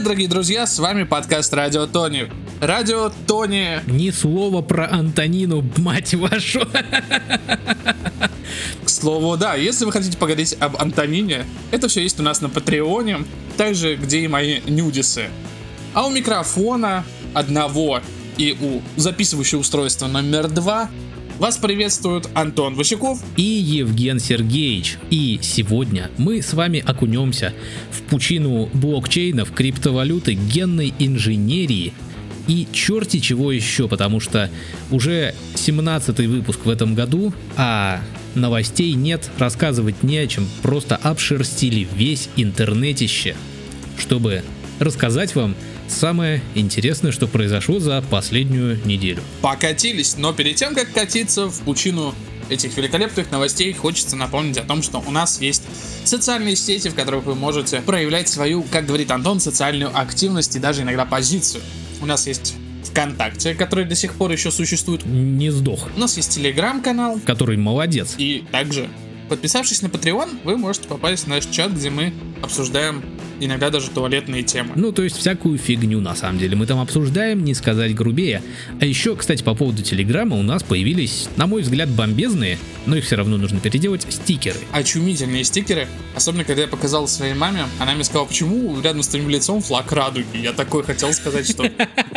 Привет, дорогие друзья, с вами подкаст Радио Тони. Радио Тони... Ни слова про Антонину, мать вашу. К слову, да, если вы хотите поговорить об Антонине, это все есть у нас на Патреоне, также где и мои нюдисы. А у микрофона одного и у записывающего устройства номер два вас приветствуют Антон Васюков и Евген Сергеевич. И сегодня мы с вами окунемся в пучину блокчейнов, криптовалюты, генной инженерии и черти чего еще, потому что уже 17 выпуск в этом году, а новостей нет, рассказывать не о чем, просто обшерстили весь интернетище, чтобы рассказать вам самое интересное, что произошло за последнюю неделю. Покатились, но перед тем, как катиться в пучину этих великолепных новостей, хочется напомнить о том, что у нас есть социальные сети, в которых вы можете проявлять свою, как говорит Антон, социальную активность и даже иногда позицию. У нас есть ВКонтакте, который до сих пор еще существует. Не сдох. У нас есть Телеграм-канал. Который молодец. И также, подписавшись на Patreon, вы можете попасть в наш чат, где мы обсуждаем иногда даже туалетные темы. Ну, то есть всякую фигню, на самом деле. Мы там обсуждаем, не сказать грубее. А еще, кстати, по поводу Телеграма у нас появились, на мой взгляд, бомбезные, но их все равно нужно переделать, стикеры. Очумительные стикеры. Особенно, когда я показал своей маме, она мне сказала, почему рядом с твоим лицом флаг радуги. Я такой хотел сказать, что...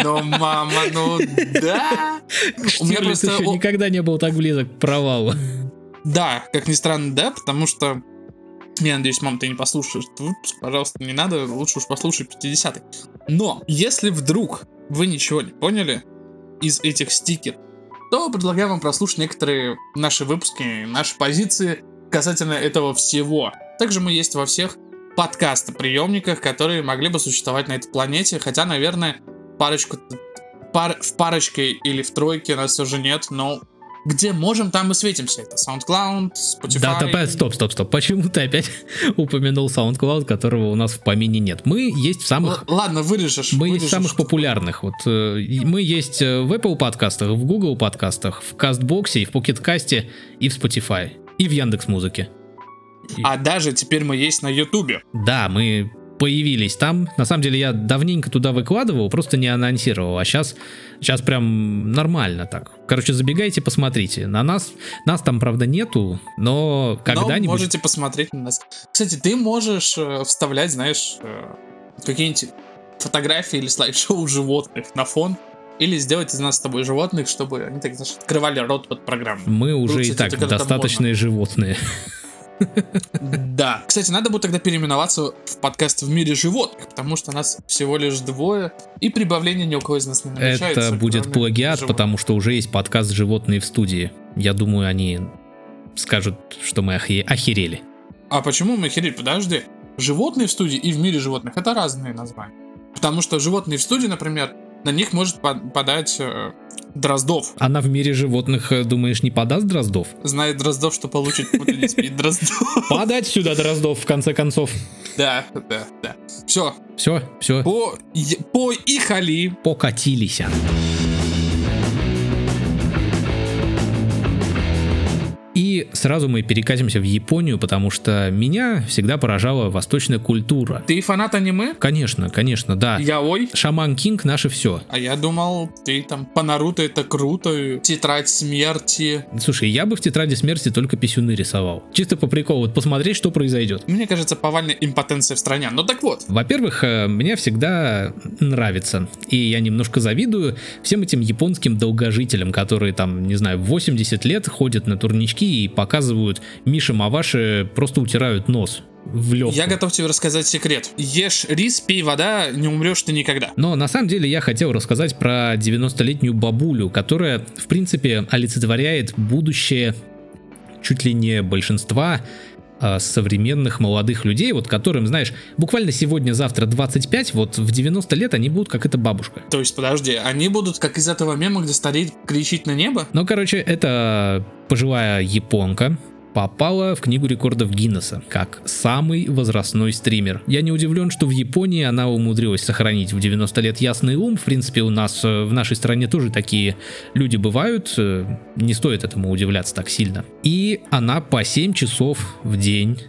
Ну, мама, ну да. У меня просто еще никогда не был так близок к провалу. Да, как ни странно, да, потому что я надеюсь, мам, ты не послушаешь выпуск, пожалуйста, не надо, лучше уж послушай 50-й. Но, если вдруг вы ничего не поняли из этих стикеров, то предлагаю вам прослушать некоторые наши выпуски, наши позиции касательно этого всего. Также мы есть во всех подкаст-приемниках, которые могли бы существовать на этой планете, хотя, наверное, парочку пар, в парочке или в тройке нас все же нет, но где можем, там и светимся. Это SoundCloud, Spotify. Да, да, стоп, стоп, стоп. Почему ты опять упомянул SoundCloud, которого у нас в помине нет? Мы есть в самых... Л- ладно, вырежешь. Мы вырежешь, есть в самых популярных. Вот э, мы есть э, в Apple подкастах, в Google подкастах, в Castbox, и в Pocket и в Spotify, и в Яндекс Музыке. А даже теперь мы есть на Ютубе. Да, мы появились там. На самом деле я давненько туда выкладывал, просто не анонсировал. А сейчас, сейчас прям нормально так. Короче, забегайте, посмотрите. На нас, нас там, правда, нету, но когда-нибудь... Но можете посмотреть на нас. Кстати, ты можешь э, вставлять, знаешь, э, какие-нибудь фотографии или слайд-шоу животных на фон, или сделать из нас с тобой животных, чтобы они так, знаешь, открывали рот под программу. Мы уже ну, и так достаточные животные. Да. Кстати, надо будет тогда переименоваться в подкаст «В мире животных», потому что нас всего лишь двое, и прибавление ни у кого из нас не намечается. Это будет плагиат, животных. потому что уже есть подкаст «Животные в студии». Я думаю, они скажут, что мы охерели. А почему мы охерели? Подожди. «Животные в студии» и «В мире животных» — это разные названия. Потому что «Животные в студии», например, на них может подать э, Дроздов. Она в мире животных, э, думаешь, не подаст Дроздов? Знает Дроздов, что получит Дроздов. Подать сюда Дроздов, в конце концов. Да, да, да. Все. Все, все. По, по ихали. Покатились. И сразу мы перекатимся в Японию, потому что меня всегда поражала восточная культура. Ты фанат аниме? Конечно, конечно, да. Я ой. Шаман Кинг наше все. А я думал, ты там по Наруто это круто, тетрадь смерти. Слушай, я бы в тетради смерти только писюны рисовал. Чисто по приколу, вот посмотреть, что произойдет. Мне кажется, повальная импотенция в стране. Ну так вот. Во-первых, э, мне всегда нравится, и я немножко завидую всем этим японским долгожителям, которые там, не знаю, 80 лет ходят на турнички и показывают Миша Маваши просто утирают нос в легкую. Я готов тебе рассказать секрет. Ешь рис, пей вода, не умрешь ты никогда. Но на самом деле я хотел рассказать про 90-летнюю бабулю, которая, в принципе, олицетворяет будущее чуть ли не большинства а, современных молодых людей, вот которым, знаешь, буквально сегодня-завтра 25, вот в 90 лет они будут как эта бабушка. То есть, подожди, они будут как из этого мема, где старик кричит на небо? Ну, короче, это пожилая японка, попала в книгу рекордов Гиннесса как самый возрастной стример. Я не удивлен, что в Японии она умудрилась сохранить в 90 лет ясный ум. В принципе, у нас э, в нашей стране тоже такие люди бывают. Э, не стоит этому удивляться так сильно. И она по 7 часов в день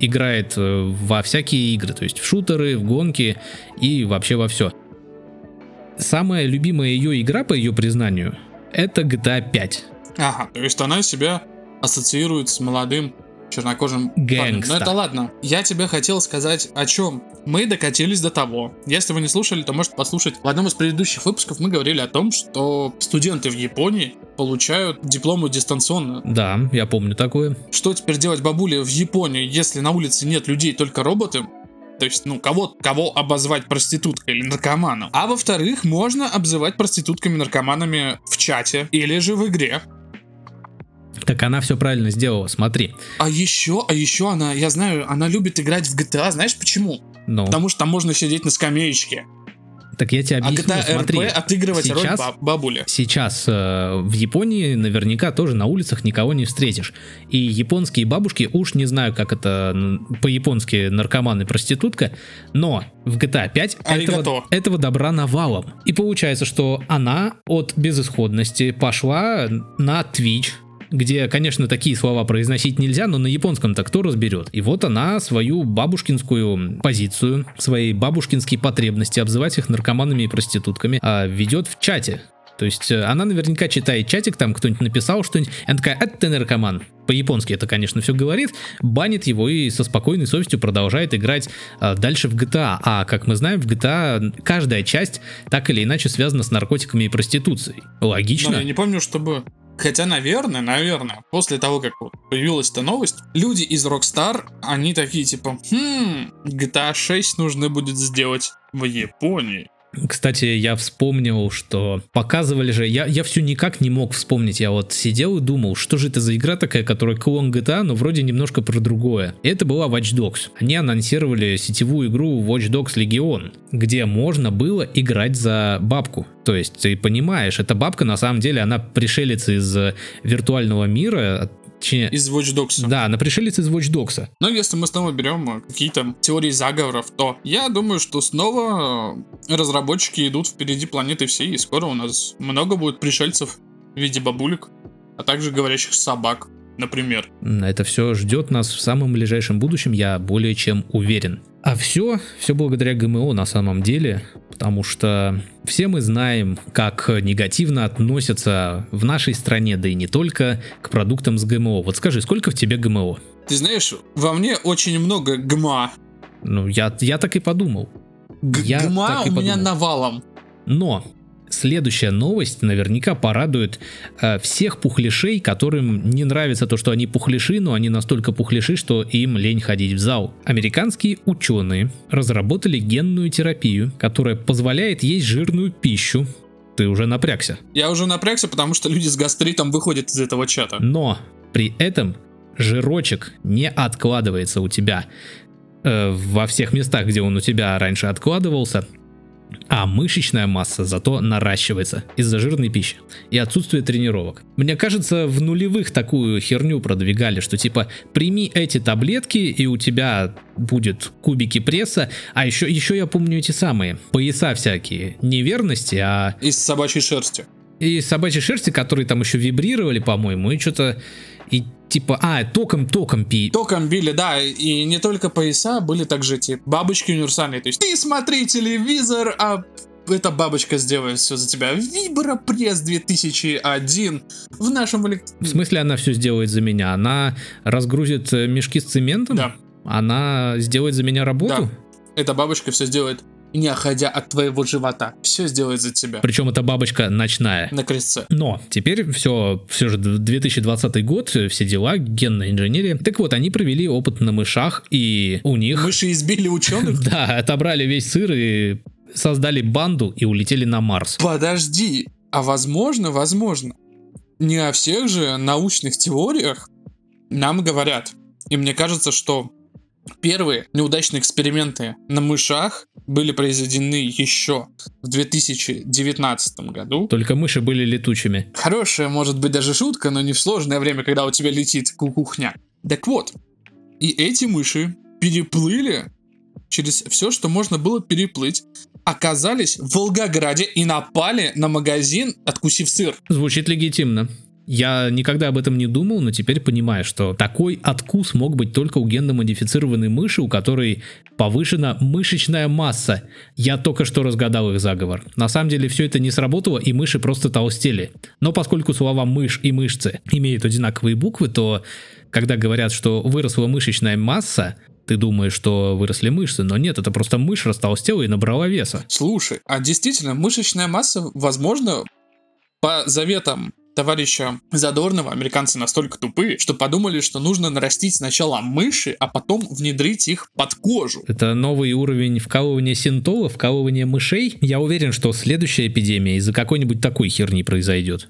играет э, во всякие игры, то есть в шутеры, в гонки и вообще во все. Самая любимая ее игра, по ее признанию, это GTA 5. Ага, то есть она себя ассоциирует с молодым чернокожим парнем. Гэнгста. Ну это ладно. Я тебе хотел сказать о чем. Мы докатились до того. Если вы не слушали, то можете послушать. В одном из предыдущих выпусков мы говорили о том, что студенты в Японии получают дипломы дистанционно. Да, я помню такое. Что теперь делать бабуле в Японии, если на улице нет людей, только роботы? То есть, ну, кого, кого обозвать проституткой или наркоманом. А во-вторых, можно обзывать проститутками наркоманами в чате или же в игре. Так она все правильно сделала, смотри. А еще, а еще она, я знаю, она любит играть в GTA, знаешь почему? Ну, Потому что там можно сидеть на скамеечке. так я тебе А объясню, GTA смотри. RP отыгрывать роль сейчас- баб- бабули. Сейчас э, в Японии наверняка тоже на улицах никого не встретишь. И японские бабушки, уж не знаю, как это по-японски наркоман и проститутка, но в GTA 5 Аригато. этого, этого добра навалом. И получается, что она от безысходности пошла на Twitch, где, конечно, такие слова произносить нельзя, но на японском-то кто разберет? И вот она свою бабушкинскую позицию, свои бабушкинские потребности обзывать их наркоманами и проститутками а, ведет в чате. То есть э, она наверняка читает чатик, там кто-нибудь написал что-нибудь, и она такая, это ты наркоман. По-японски это, конечно, все говорит, банит его и со спокойной совестью продолжает играть а, дальше в GTA. А, как мы знаем, в GTA каждая часть так или иначе связана с наркотиками и проституцией. Логично? Но я не помню, чтобы... Хотя, наверное, наверное, после того, как появилась эта новость, люди из Rockstar, они такие типа, хм, GTA 6 нужно будет сделать в Японии. Кстати, я вспомнил, что показывали же, я, я все никак не мог вспомнить, я вот сидел и думал, что же это за игра такая, которая клон GTA, но вроде немножко про другое. Это была Watch Dogs. Они анонсировали сетевую игру Watch Dogs Legion, где можно было играть за бабку. То есть ты понимаешь, эта бабка на самом деле, она пришелец из э, виртуального мира, точнее, Из Watch Dogs. да, она пришелец из Watch Dogs. Но если мы снова берем э, какие-то теории заговоров, то я думаю, что снова э, разработчики идут впереди планеты всей, и скоро у нас много будет пришельцев в виде бабулек, а также говорящих собак, например. Это все ждет нас в самом ближайшем будущем, я более чем уверен. А все, все благодаря ГМО на самом деле, потому что все мы знаем, как негативно относятся в нашей стране, да и не только, к продуктам с ГМО. Вот скажи, сколько в тебе ГМО? Ты знаешь, во мне очень много гма. Ну, я, я так и подумал. Г- Я гма так и у меня подумал. навалом. Но следующая новость наверняка порадует э, всех пухляшей, которым не нравится то, что они пухляши, но они настолько пухляши, что им лень ходить в зал. Американские ученые разработали генную терапию, которая позволяет есть жирную пищу. Ты уже напрягся. Я уже напрягся, потому что люди с гастритом выходят из этого чата. Но при этом жирочек не откладывается у тебя э, во всех местах, где он у тебя раньше откладывался, а мышечная масса зато наращивается из-за жирной пищи и отсутствия тренировок. Мне кажется, в нулевых такую херню продвигали, что типа прими эти таблетки и у тебя будет кубики пресса, а еще, еще я помню эти самые пояса всякие, неверности, а Из собачьей шерсти. и собачьей шерсти, которые там еще вибрировали, по-моему, и что-то и типа, а, током, током пи. Током били, да, и не только пояса, были также эти бабочки универсальные. То есть ты смотри телевизор, а эта бабочка сделает все за тебя. Вибропресс 2001 в нашем. В смысле она все сделает за меня? Она разгрузит э, мешки с цементом? Да, Она сделает за меня работу? да. Эта бабочка все сделает, не отходя от твоего живота. Все сделает за тебя. Причем эта бабочка ночная. На крестце. Но теперь все, все же 2020 год, все дела, генная инженерия. Так вот, они провели опыт на мышах, и у них, Мыши избили ученых? да, отобрали весь сыр и создали банду и улетели на Марс. Подожди, а возможно, возможно, не о всех же научных теориях нам говорят. И мне кажется, что первые неудачные эксперименты на мышах были произведены еще в 2019 году. Только мыши были летучими. Хорошая, может быть, даже шутка, но не в сложное время, когда у тебя летит кукухня. Так вот, и эти мыши переплыли через все, что можно было переплыть, оказались в Волгограде и напали на магазин, откусив сыр. Звучит легитимно. Я никогда об этом не думал, но теперь понимаю, что такой откус мог быть только у генно-модифицированной мыши, у которой повышена мышечная масса. Я только что разгадал их заговор. На самом деле все это не сработало, и мыши просто толстели. Но поскольку слова «мышь» и «мышцы» имеют одинаковые буквы, то когда говорят, что выросла мышечная масса, ты думаешь, что выросли мышцы, но нет, это просто мышь растолстела и набрала веса. Слушай, а действительно, мышечная масса, возможно, по заветам товарища Задорнова американцы настолько тупые, что подумали, что нужно нарастить сначала мыши, а потом внедрить их под кожу. Это новый уровень вкалывания синтола, вкалывания мышей. Я уверен, что следующая эпидемия из-за какой-нибудь такой херни произойдет.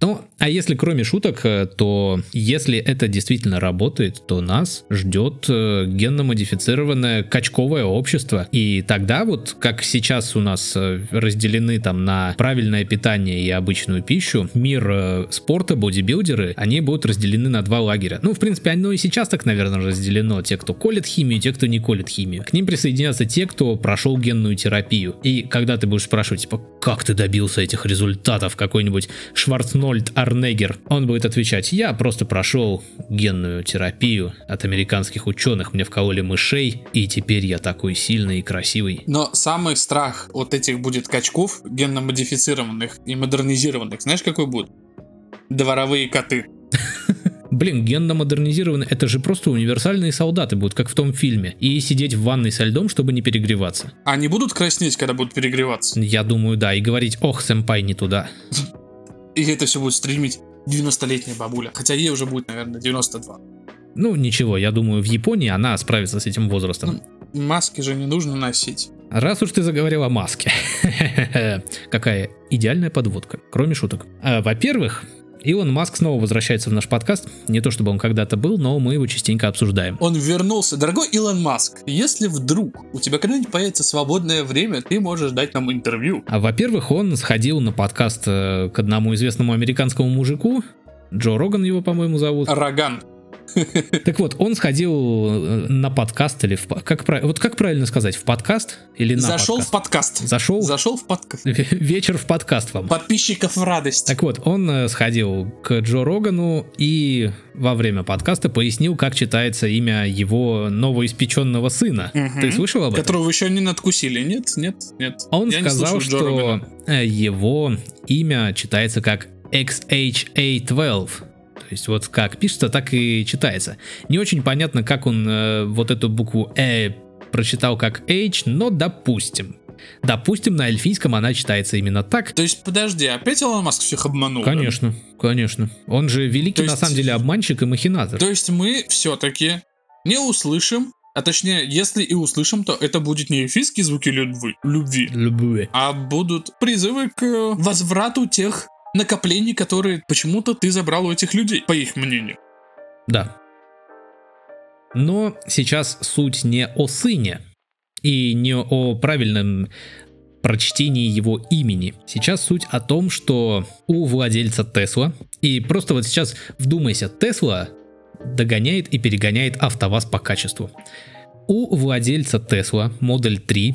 Ну, а если кроме шуток, э, то если это действительно работает, то нас ждет э, генно-модифицированное качковое общество. И тогда вот, как сейчас у нас э, разделены там на правильное питание и обычную пищу, мир спорта, бодибилдеры, они будут разделены на два лагеря. Ну, в принципе, оно и сейчас так, наверное, разделено. Те, кто колет химию, те, кто не колет химию. К ним присоединятся те, кто прошел генную терапию. И когда ты будешь спрашивать, типа, как ты добился этих результатов, какой-нибудь Шварцнольд Арнегер. Он будет отвечать, я просто прошел генную терапию от американских ученых, мне вкололи мышей, и теперь я такой сильный и красивый. Но самый страх вот этих будет качков, генно-модифицированных и модернизированных, знаешь какой будет? Дворовые коты. Блин, генно модернизированные, это же просто универсальные солдаты будут, как в том фильме. И сидеть в ванной со льдом, чтобы не перегреваться. Они будут краснеть, когда будут перегреваться? Я думаю, да, и говорить, ох, сэмпай, не туда. И это все будет стримить 90-летняя бабуля. Хотя ей уже будет, наверное, 92. Ну, ничего, я думаю, в Японии она справится с этим возрастом. Ну, маски же не нужно носить. Раз уж ты заговорил о маске. Какая идеальная подводка, кроме шуток. А, во-первых, Илон Маск снова возвращается в наш подкаст. Не то чтобы он когда-то был, но мы его частенько обсуждаем. Он вернулся. Дорогой Илон Маск, если вдруг у тебя когда-нибудь появится свободное время, ты можешь дать нам интервью. А во-первых, он сходил на подкаст э, к одному известному американскому мужику. Джо Роган его, по-моему, зовут. Роган. Так вот, он сходил э, на подкаст или в как вот как правильно сказать, в подкаст или на Зашел подкаст? в подкаст. Зашел. Зашел в подкаст. Вечер в подкаст вам. Подписчиков в радость. Так вот, он э, сходил к Джо Рогану и во время подкаста пояснил, как читается имя его новоиспеченного сына. Угу. Ты слышал об этом? Которого еще не надкусили, нет, нет, нет. Он Я сказал, что его имя читается как XHA12 то есть вот как пишется, так и читается. Не очень понятно, как он э, вот эту букву «э» прочитал как H, но допустим. Допустим, на эльфийском она читается именно так. То есть, подожди, опять Илон Маск всех обманул? Конечно, да? конечно. Он же великий, есть, на самом деле, обманщик и махинатор. То есть мы все-таки не услышим а точнее, если и услышим, то это будет не эльфийские звуки любви, любви, любви, а будут призывы к возврату тех накоплений, которые почему-то ты забрал у этих людей, по их мнению. Да. Но сейчас суть не о сыне и не о правильном прочтении его имени. Сейчас суть о том, что у владельца Тесла, и просто вот сейчас вдумайся, Тесла догоняет и перегоняет АвтоВАЗ по качеству. У владельца Тесла Модель 3,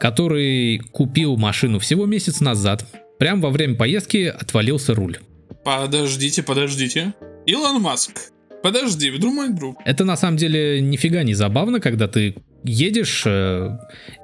который купил машину всего месяц назад, Прям во время поездки отвалился руль. Подождите, подождите. Илон Маск, подожди, вдруг мой друг. Это на самом деле нифига не забавно, когда ты едешь, э,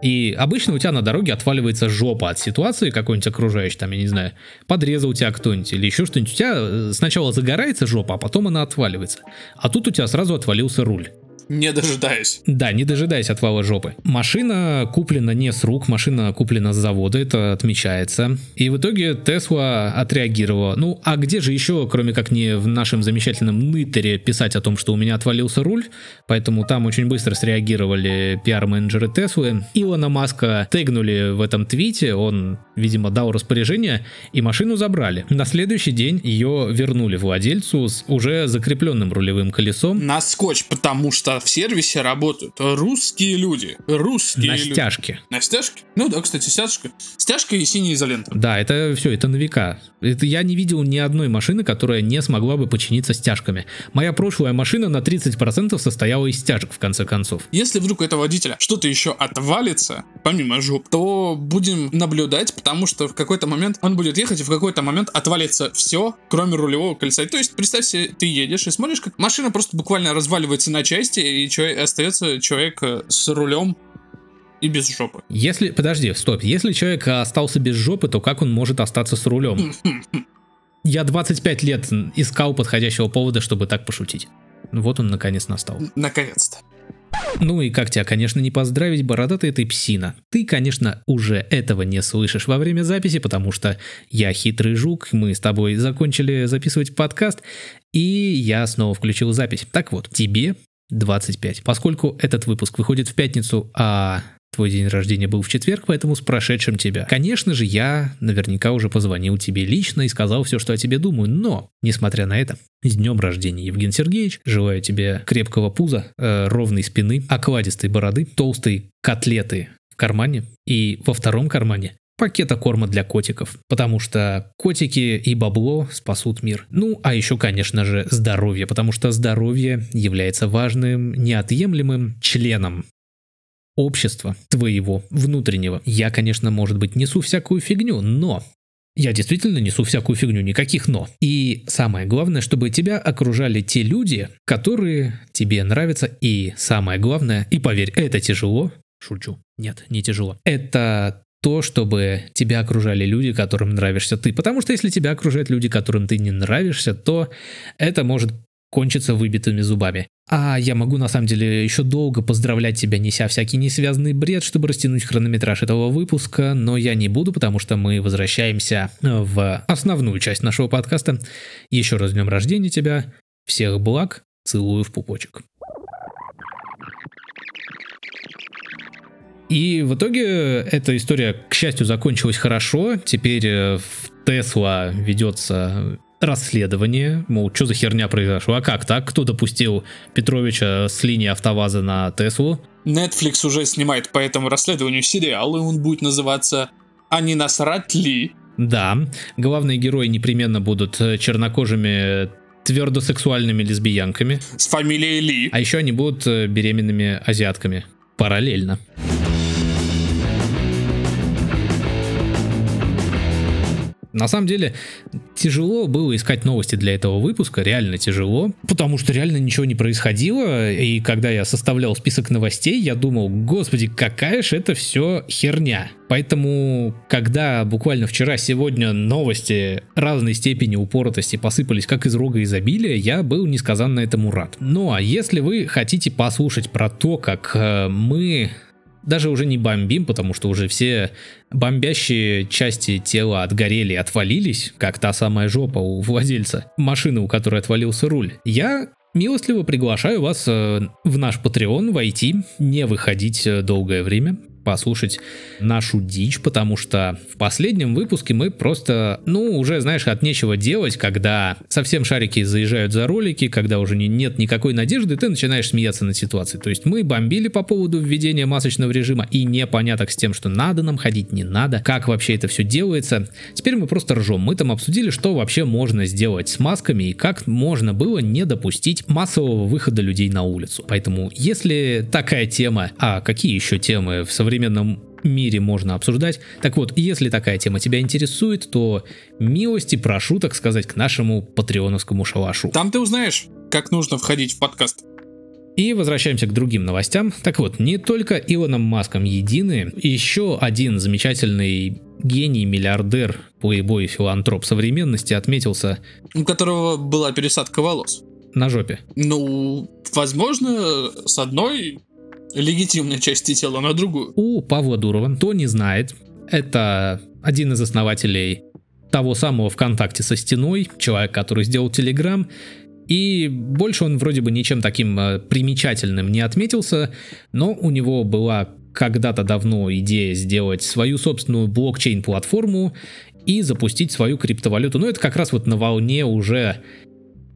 и обычно у тебя на дороге отваливается жопа от ситуации какой-нибудь окружающей, там, я не знаю, подрезал тебя кто-нибудь или еще что-нибудь. У тебя э, сначала загорается жопа, а потом она отваливается. А тут у тебя сразу отвалился руль. Не дожидаясь. Да, не дожидаясь отвала жопы. Машина куплена не с рук, машина куплена с завода, это отмечается. И в итоге Тесла отреагировала. Ну, а где же еще, кроме как не в нашем замечательном Нытере, писать о том, что у меня отвалился руль? Поэтому там очень быстро среагировали пиар-менеджеры Теслы. Илона Маска тегнули в этом твите, он, видимо, дал распоряжение, и машину забрали. На следующий день ее вернули владельцу с уже закрепленным рулевым колесом. На скотч, потому что в сервисе работают русские люди. Русские На люди. стяжке. На стяжке? Ну да, кстати, стяжка. Стяжка и синяя изолента. Да, это все, это на века. Это я не видел ни одной машины, которая не смогла бы починиться стяжками. Моя прошлая машина на 30% состояла из стяжек, в конце концов. Если вдруг у этого водителя что-то еще отвалится, помимо жоп, то будем наблюдать, потому что в какой-то момент он будет ехать, и в какой-то момент отвалится все, кроме рулевого колеса. То есть, представь себе, ты едешь и смотришь, как машина просто буквально разваливается на части, и человек, остается человек э, с рулем и без жопы. Если, подожди, стоп, если человек остался без жопы, то как он может остаться с рулем? Я 25 лет искал подходящего повода, чтобы так пошутить. Вот он наконец настал. Наконец-то. Ну и как тебя, конечно, не поздравить, бородатая ты псина. Ты, конечно, уже этого не слышишь во время записи, потому что я хитрый жук, мы с тобой закончили записывать подкаст, и я снова включил запись. Так вот, тебе 25. Поскольку этот выпуск выходит в пятницу, а твой день рождения был в четверг, поэтому с прошедшим тебя. Конечно же, я наверняка уже позвонил тебе лично и сказал все, что о тебе думаю, но, несмотря на это, с днем рождения, Евген Сергеевич, желаю тебе крепкого пуза, э, ровной спины, окладистой бороды, толстой котлеты в кармане и во втором кармане пакета корма для котиков, потому что котики и бабло спасут мир. Ну, а еще, конечно же, здоровье, потому что здоровье является важным, неотъемлемым членом общества твоего внутреннего. Я, конечно, может быть, несу всякую фигню, но я действительно несу всякую фигню, никаких но. И самое главное, чтобы тебя окружали те люди, которые тебе нравятся. И самое главное, и поверь, это тяжело. Шучу. Нет, не тяжело. Это то, чтобы тебя окружали люди, которым нравишься ты. Потому что если тебя окружают люди, которым ты не нравишься, то это может кончиться выбитыми зубами. А я могу на самом деле еще долго поздравлять тебя, неся всякий несвязанный бред, чтобы растянуть хронометраж этого выпуска, но я не буду, потому что мы возвращаемся в основную часть нашего подкаста. Еще раз днем рождения тебя, всех благ, целую в пупочек. И в итоге эта история, к счастью, закончилась хорошо. Теперь э, в Тесла ведется расследование, мол, что за херня произошла, а как так, кто допустил Петровича с линии автоваза на Теслу? Netflix уже снимает по этому расследованию сериал, и он будет называться «А не насрать ли?». Да, главные герои непременно будут э, чернокожими твердосексуальными лесбиянками. С фамилией Ли. А еще они будут э, беременными азиатками. Параллельно. На самом деле, тяжело было искать новости для этого выпуска, реально тяжело, потому что реально ничего не происходило, и когда я составлял список новостей, я думал, господи, какая же это все херня. Поэтому, когда буквально вчера-сегодня новости разной степени упоротости посыпались как из рога изобилия, я был несказанно этому рад. Ну а если вы хотите послушать про то, как э, мы даже уже не бомбим, потому что уже все бомбящие части тела отгорели и отвалились, как та самая жопа у владельца машины, у которой отвалился руль. Я милостливо приглашаю вас э, в наш Patreon войти, не выходить э, долгое время, послушать нашу дичь, потому что в последнем выпуске мы просто, ну, уже, знаешь, от нечего делать, когда совсем шарики заезжают за ролики, когда уже не, нет никакой надежды, ты начинаешь смеяться над ситуацией. То есть мы бомбили по поводу введения масочного режима и непоняток с тем, что надо нам ходить, не надо, как вообще это все делается. Теперь мы просто ржем. Мы там обсудили, что вообще можно сделать с масками и как можно было не допустить массового выхода людей на улицу. Поэтому, если такая тема, а какие еще темы в современном современном мире можно обсуждать. Так вот, если такая тема тебя интересует, то милости прошу, так сказать, к нашему патреоновскому шалашу. Там ты узнаешь, как нужно входить в подкаст. И возвращаемся к другим новостям. Так вот, не только Илоном Маском едины, еще один замечательный гений, миллиардер, плейбой, филантроп современности отметился... У которого была пересадка волос. На жопе. Ну, возможно, с одной легитимной части тела на другую. У Павла Дурова, кто не знает, это один из основателей того самого ВКонтакте со стеной, человек, который сделал Телеграм, и больше он вроде бы ничем таким э, примечательным не отметился, но у него была когда-то давно идея сделать свою собственную блокчейн-платформу и запустить свою криптовалюту. Но это как раз вот на волне уже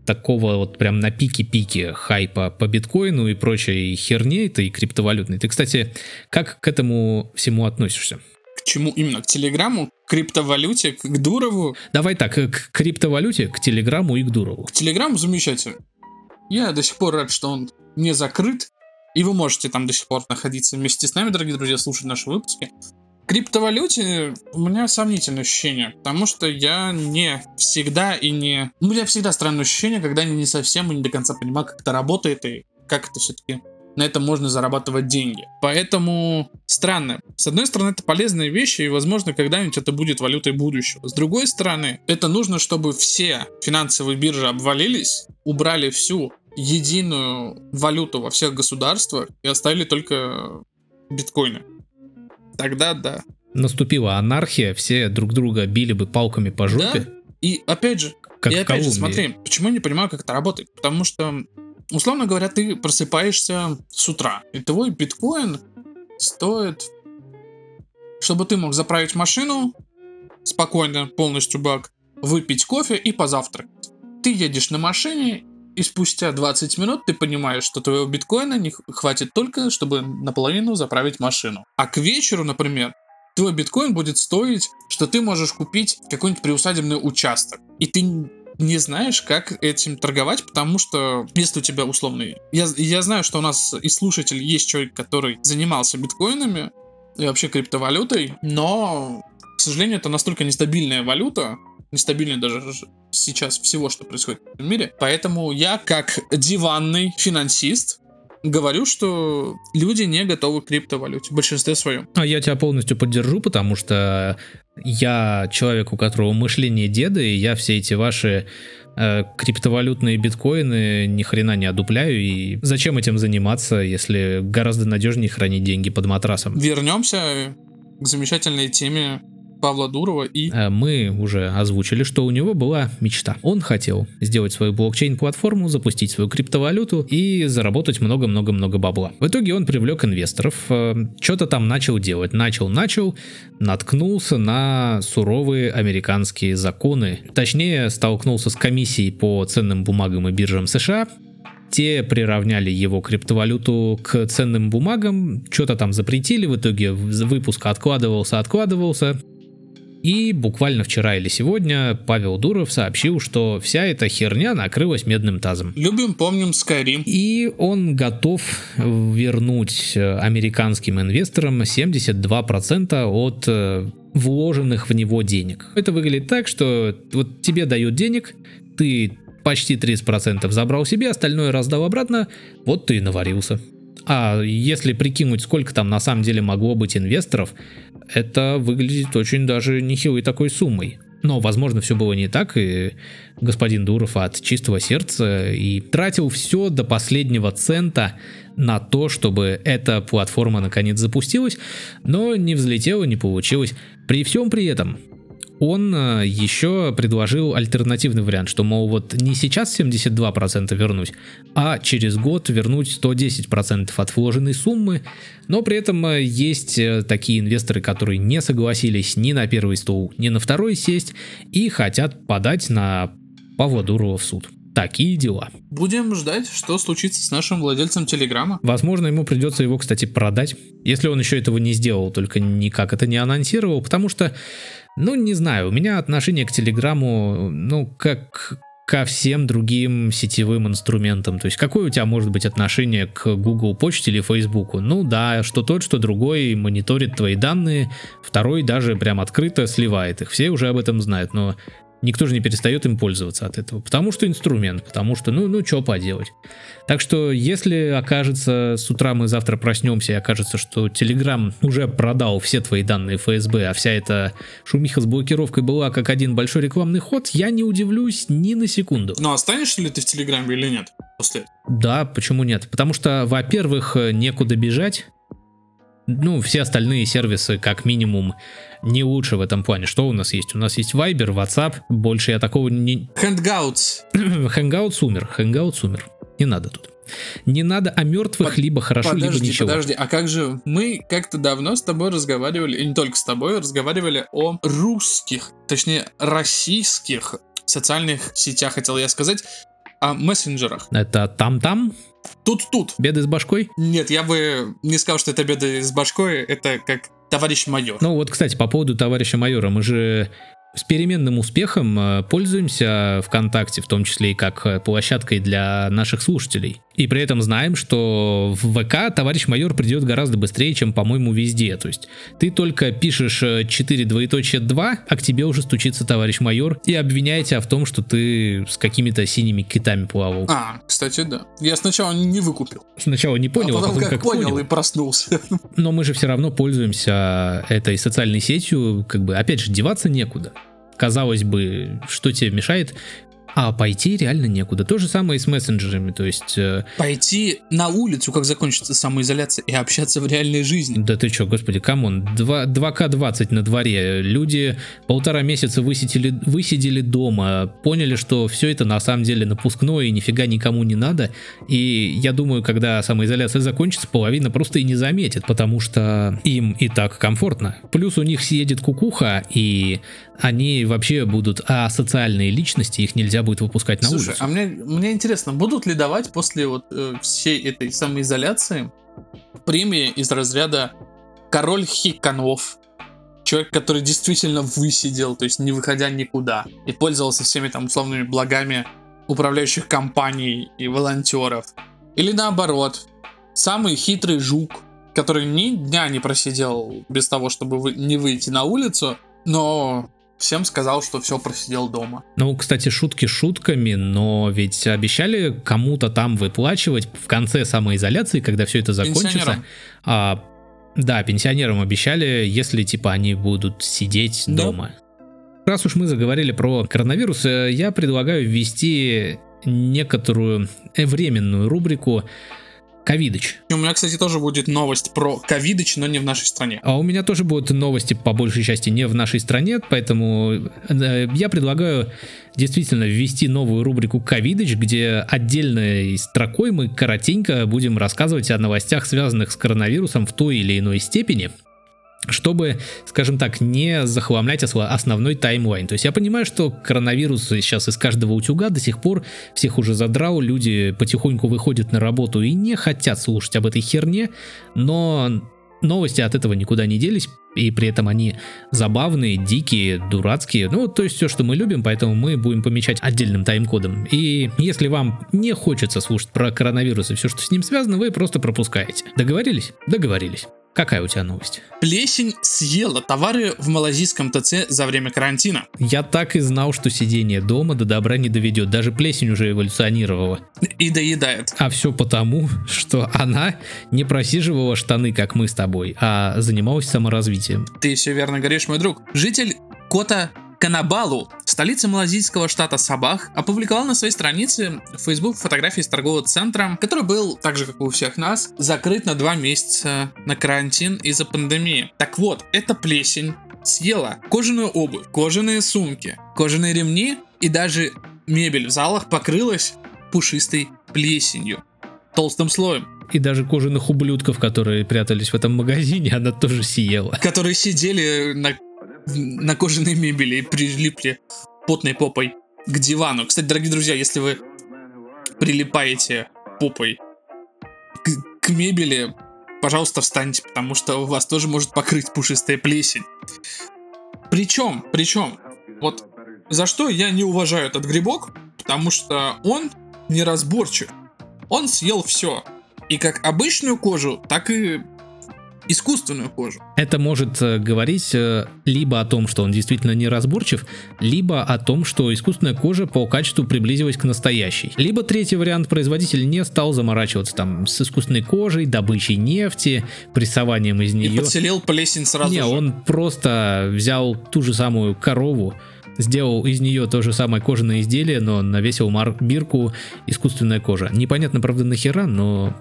такого вот прям на пике-пике хайпа по биткоину и прочей херне этой криптовалютной. Ты, кстати, как к этому всему относишься? К чему именно? К Телеграму? К криптовалюте? К Дурову? Давай так, к криптовалюте, к Телеграму и к Дурову. К Телеграму замечательно. Я до сих пор рад, что он не закрыт, и вы можете там до сих пор находиться вместе с нами, дорогие друзья, слушать наши выпуски криптовалюте у меня сомнительное ощущение, потому что я не всегда и не... У меня всегда странное ощущение, когда я не совсем и не до конца понимаю, как это работает и как это все-таки на этом можно зарабатывать деньги. Поэтому странно. С одной стороны, это полезные вещи, и, возможно, когда-нибудь это будет валютой будущего. С другой стороны, это нужно, чтобы все финансовые биржи обвалились, убрали всю единую валюту во всех государствах и оставили только биткоины. Тогда да. Наступила анархия, все друг друга били бы палками по жопе. Да? И опять же, как и опять же, смотри, почему я не понимаю, как это работает? Потому что, условно говоря, ты просыпаешься с утра, и твой биткоин стоит, чтобы ты мог заправить машину спокойно, полностью бак, выпить кофе и позавтракать. Ты едешь на машине, и спустя 20 минут ты понимаешь, что твоего биткоина не хватит только, чтобы наполовину заправить машину. А к вечеру, например, твой биткоин будет стоить, что ты можешь купить какой-нибудь приусадебный участок. И ты не знаешь, как этим торговать, потому что если у тебя условный... Я, я знаю, что у нас и слушатель есть человек, который занимался биткоинами и вообще криптовалютой, но, к сожалению, это настолько нестабильная валюта, нестабильнее даже сейчас всего, что происходит в мире. Поэтому я, как диванный финансист, говорю, что люди не готовы к криптовалюте в большинстве своем. А я тебя полностью поддержу, потому что я человек, у которого мышление деда, и я все эти ваши э, криптовалютные биткоины ни хрена не одупляю. И зачем этим заниматься, если гораздо надежнее хранить деньги под матрасом? Вернемся к замечательной теме Павла Дурова и... Э, мы уже озвучили, что у него была мечта. Он хотел сделать свою блокчейн-платформу, запустить свою криптовалюту и заработать много-много-много бабла. В итоге он привлек инвесторов, э, что-то там начал делать. Начал-начал, наткнулся на суровые американские законы. Точнее, столкнулся с комиссией по ценным бумагам и биржам США, те приравняли его криптовалюту к ценным бумагам, что-то там запретили, в итоге выпуск откладывался, откладывался. И буквально вчера или сегодня Павел Дуров сообщил, что вся эта херня накрылась медным тазом. Любим, помним Skyrim. И он готов вернуть американским инвесторам 72% от э, вложенных в него денег. Это выглядит так, что вот тебе дают денег, ты почти 30% забрал себе, остальное раздал обратно, вот ты и наварился. А если прикинуть, сколько там на самом деле могло быть инвесторов, это выглядит очень даже нехилой такой суммой. Но, возможно, все было не так, и господин Дуров от чистого сердца и тратил все до последнего цента на то, чтобы эта платформа наконец запустилась, но не взлетела, не получилось. При всем при этом он э, еще предложил альтернативный вариант, что, мол, вот не сейчас 72% вернуть, а через год вернуть 110% от вложенной суммы, но при этом э, есть э, такие инвесторы, которые не согласились ни на первый стол, ни на второй сесть и хотят подать на Павла Дурова в суд. Такие дела. Будем ждать, что случится с нашим владельцем Телеграма. Возможно, ему придется его, кстати, продать, если он еще этого не сделал, только никак это не анонсировал, потому что ну, не знаю, у меня отношение к Телеграму, ну, как ко всем другим сетевым инструментам. То есть какое у тебя может быть отношение к Google почте или Facebook? Ну да, что тот, что другой мониторит твои данные, второй даже прям открыто сливает их. Все уже об этом знают, но никто же не перестает им пользоваться от этого, потому что инструмент, потому что, ну, ну, что поделать. Так что, если окажется, с утра мы завтра проснемся и окажется, что Telegram уже продал все твои данные ФСБ, а вся эта шумиха с блокировкой была как один большой рекламный ход, я не удивлюсь ни на секунду. Но останешься ли ты в Телеграме или нет после Да, почему нет? Потому что, во-первых, некуда бежать, ну, все остальные сервисы, как минимум, не лучше в этом плане. Что у нас есть? У нас есть Viber, WhatsApp, больше я такого не... Hangouts. Hangouts умер, Hangouts умер. Не надо тут. Не надо о мертвых, По- либо хорошо, подожди, либо ничего. Подожди, а как же мы как-то давно с тобой разговаривали, и не только с тобой, разговаривали о русских, точнее, российских социальных сетях, хотел я сказать, о мессенджерах. Это там-там? Тут-тут. Беды с башкой? Нет, я бы не сказал, что это беды с башкой, это как товарищ майор. Ну вот, кстати, по поводу товарища майора, мы же с переменным успехом э, пользуемся ВКонтакте, в том числе и как э, площадкой для наших слушателей. И при этом знаем, что в ВК товарищ майор придет гораздо быстрее, чем, по-моему, везде. То есть ты только пишешь 4 э, двоеточие 2, а к тебе уже стучится товарищ майор и обвиняет тебя в том, что ты с какими-то синими китами плавал. А, кстати, да. Я сначала не выкупил. Сначала не понял, а потом, а потом как, как понял, понял и проснулся. Но мы же все равно пользуемся этой социальной сетью, как бы, опять же, деваться некуда казалось бы, что тебе мешает а пойти реально некуда. То же самое и с мессенджерами, то есть... Э... Пойти на улицу, как закончится самоизоляция, и общаться в реальной жизни. Да ты чё, господи, come on, 2, 2К20 на дворе. Люди полтора месяца высидели, высидели дома, поняли, что все это на самом деле напускное и нифига никому не надо. И я думаю, когда самоизоляция закончится, половина просто и не заметит, потому что им и так комфортно. Плюс у них съедет кукуха, и они вообще будут а социальные личности, их нельзя будет выпускать на Слушай, улицу. а мне, мне интересно, будут ли давать после вот э, всей этой самоизоляции премии из разряда король хиканов, человек, который действительно высидел, то есть не выходя никуда, и пользовался всеми там условными благами управляющих компаний и волонтеров. Или наоборот, самый хитрый жук, который ни дня не просидел без того, чтобы вы, не выйти на улицу, но всем сказал, что все просидел дома. Ну, кстати, шутки шутками, но ведь обещали кому-то там выплачивать в конце самоизоляции, когда все это закончится. А, да, пенсионерам обещали, если типа они будут сидеть да. дома. Раз уж мы заговорили про коронавирус, э, я предлагаю ввести некоторую временную рубрику Ковидыч. У меня, кстати, тоже будет новость про Ковидыч, но не в нашей стране. А у меня тоже будут новости по большей части не в нашей стране, поэтому э, я предлагаю действительно ввести новую рубрику Ковидыч, где отдельной строкой мы коротенько будем рассказывать о новостях, связанных с коронавирусом в той или иной степени чтобы, скажем так, не захламлять основной таймлайн. То есть я понимаю, что коронавирус сейчас из каждого утюга до сих пор всех уже задрал, люди потихоньку выходят на работу и не хотят слушать об этой херне, но новости от этого никуда не делись, и при этом они забавные, дикие, дурацкие, ну, то есть все, что мы любим, поэтому мы будем помечать отдельным тайм-кодом. И если вам не хочется слушать про коронавирус и все, что с ним связано, вы просто пропускаете. Договорились? Договорились. Какая у тебя новость? Плесень съела товары в малазийском ТЦ за время карантина. Я так и знал, что сидение дома до добра не доведет. Даже плесень уже эволюционировала. И доедает. А все потому, что она не просиживала штаны, как мы с тобой, а занималась саморазвитием. Ты все верно говоришь, мой друг. Житель Кота Канабалу, столица малазийского штата Сабах, опубликовал на своей странице в Facebook фотографии из торгового центра, который был, так же как и у всех нас, закрыт на два месяца на карантин из-за пандемии. Так вот, эта плесень съела кожаную обувь, кожаные сумки, кожаные ремни и даже мебель в залах покрылась пушистой плесенью, толстым слоем. И даже кожаных ублюдков, которые прятались в этом магазине, она тоже съела. Которые сидели на на кожаной мебели и прилипли потной попой к дивану. Кстати, дорогие друзья, если вы прилипаете попой к, к мебели, пожалуйста, встаньте, потому что у вас тоже может покрыть пушистая плесень. Причем, причем, вот за что я не уважаю этот грибок, потому что он неразборчив. Он съел все. И как обычную кожу, так и искусственную кожу. Это может э, говорить э, либо о том, что он действительно неразборчив, либо о том, что искусственная кожа по качеству приблизилась к настоящей. Либо третий вариант, производитель не стал заморачиваться там с искусственной кожей, добычей нефти, прессованием из нее. И подселил плесень сразу Не, же. он просто взял ту же самую корову, сделал из нее то же самое кожаное изделие, но навесил марк бирку искусственная кожа. Непонятно, правда, нахера, но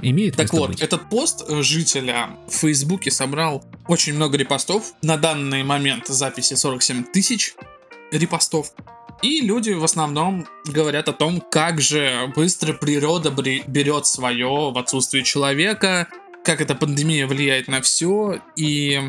имеет Так вот, быть. этот пост жителя в Фейсбуке собрал очень много репостов. На данный момент записи 47 тысяч репостов. И люди в основном говорят о том, как же быстро природа берет свое в отсутствии человека, как эта пандемия влияет на все. И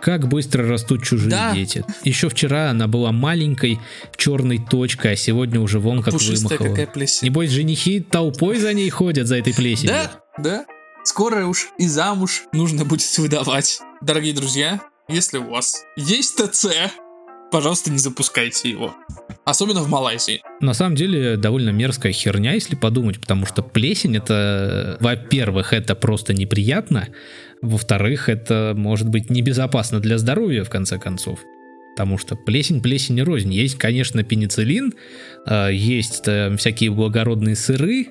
Как быстро растут чужие Да. дети. Еще вчера она была маленькой черной точкой, а сегодня уже вон как Пушистая вымахала. какая плесень. Небось, женихи толпой за ней ходят, за этой плесенью. Да, да. Скоро уж и замуж нужно будет выдавать. Дорогие друзья, если у вас есть ТЦ, пожалуйста, не запускайте его. Особенно в Малайзии. На самом деле довольно мерзкая херня, если подумать, потому что плесень это, во-первых, это просто неприятно, во-вторых, это может быть небезопасно для здоровья в конце концов. Потому что плесень, плесень и рознь. Есть, конечно, пенициллин, э, есть всякие благородные сыры,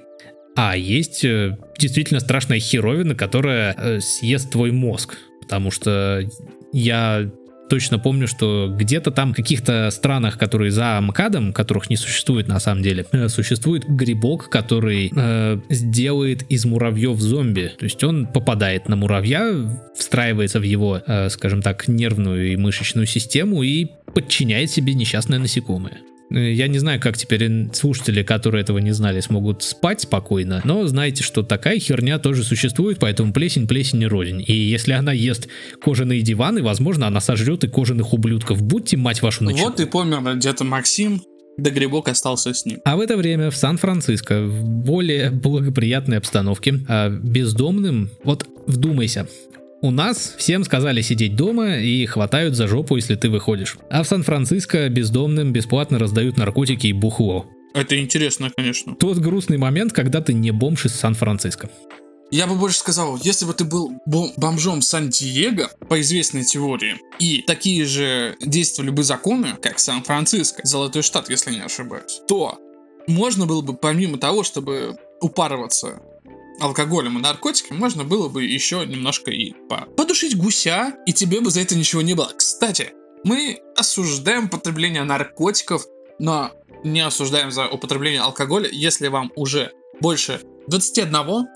а есть э, действительно страшная херовина, которая э, съест твой мозг. Потому что я точно помню, что где-то там в каких-то странах, которые за МКАДом, которых не существует на самом деле, э, существует грибок, который э, сделает из муравьев зомби. То есть он попадает на муравья, встраивается в его, э, скажем так, нервную и мышечную систему и подчиняет себе несчастное насекомое. Э, Я не знаю, как теперь слушатели, которые этого не знали, смогут спать спокойно, но знайте, что такая херня тоже существует, поэтому плесень, плесень и рознь. И если она ест кожаные диваны, возможно, она сожрет и кожаных ублюдков. Будьте, мать вашу, начеку. Вот и помер где-то Максим, да грибок остался с ним. А в это время в Сан-Франциско, в более благоприятной обстановке, а, бездомным, вот вдумайся, у нас всем сказали сидеть дома и хватают за жопу, если ты выходишь. А в Сан-Франциско бездомным бесплатно раздают наркотики и бухло. Это интересно, конечно. Тот грустный момент, когда ты не бомж из Сан-Франциско. Я бы больше сказал, если бы ты был бом- бомжом Сан-Диего, по известной теории, и такие же действовали бы законы, как Сан-Франциско, Золотой Штат, если не ошибаюсь, то можно было бы, помимо того, чтобы упарываться алкоголем и наркотиками, можно было бы еще немножко и по- подушить гуся, и тебе бы за это ничего не было. Кстати, мы осуждаем потребление наркотиков, но не осуждаем за употребление алкоголя, если вам уже больше 21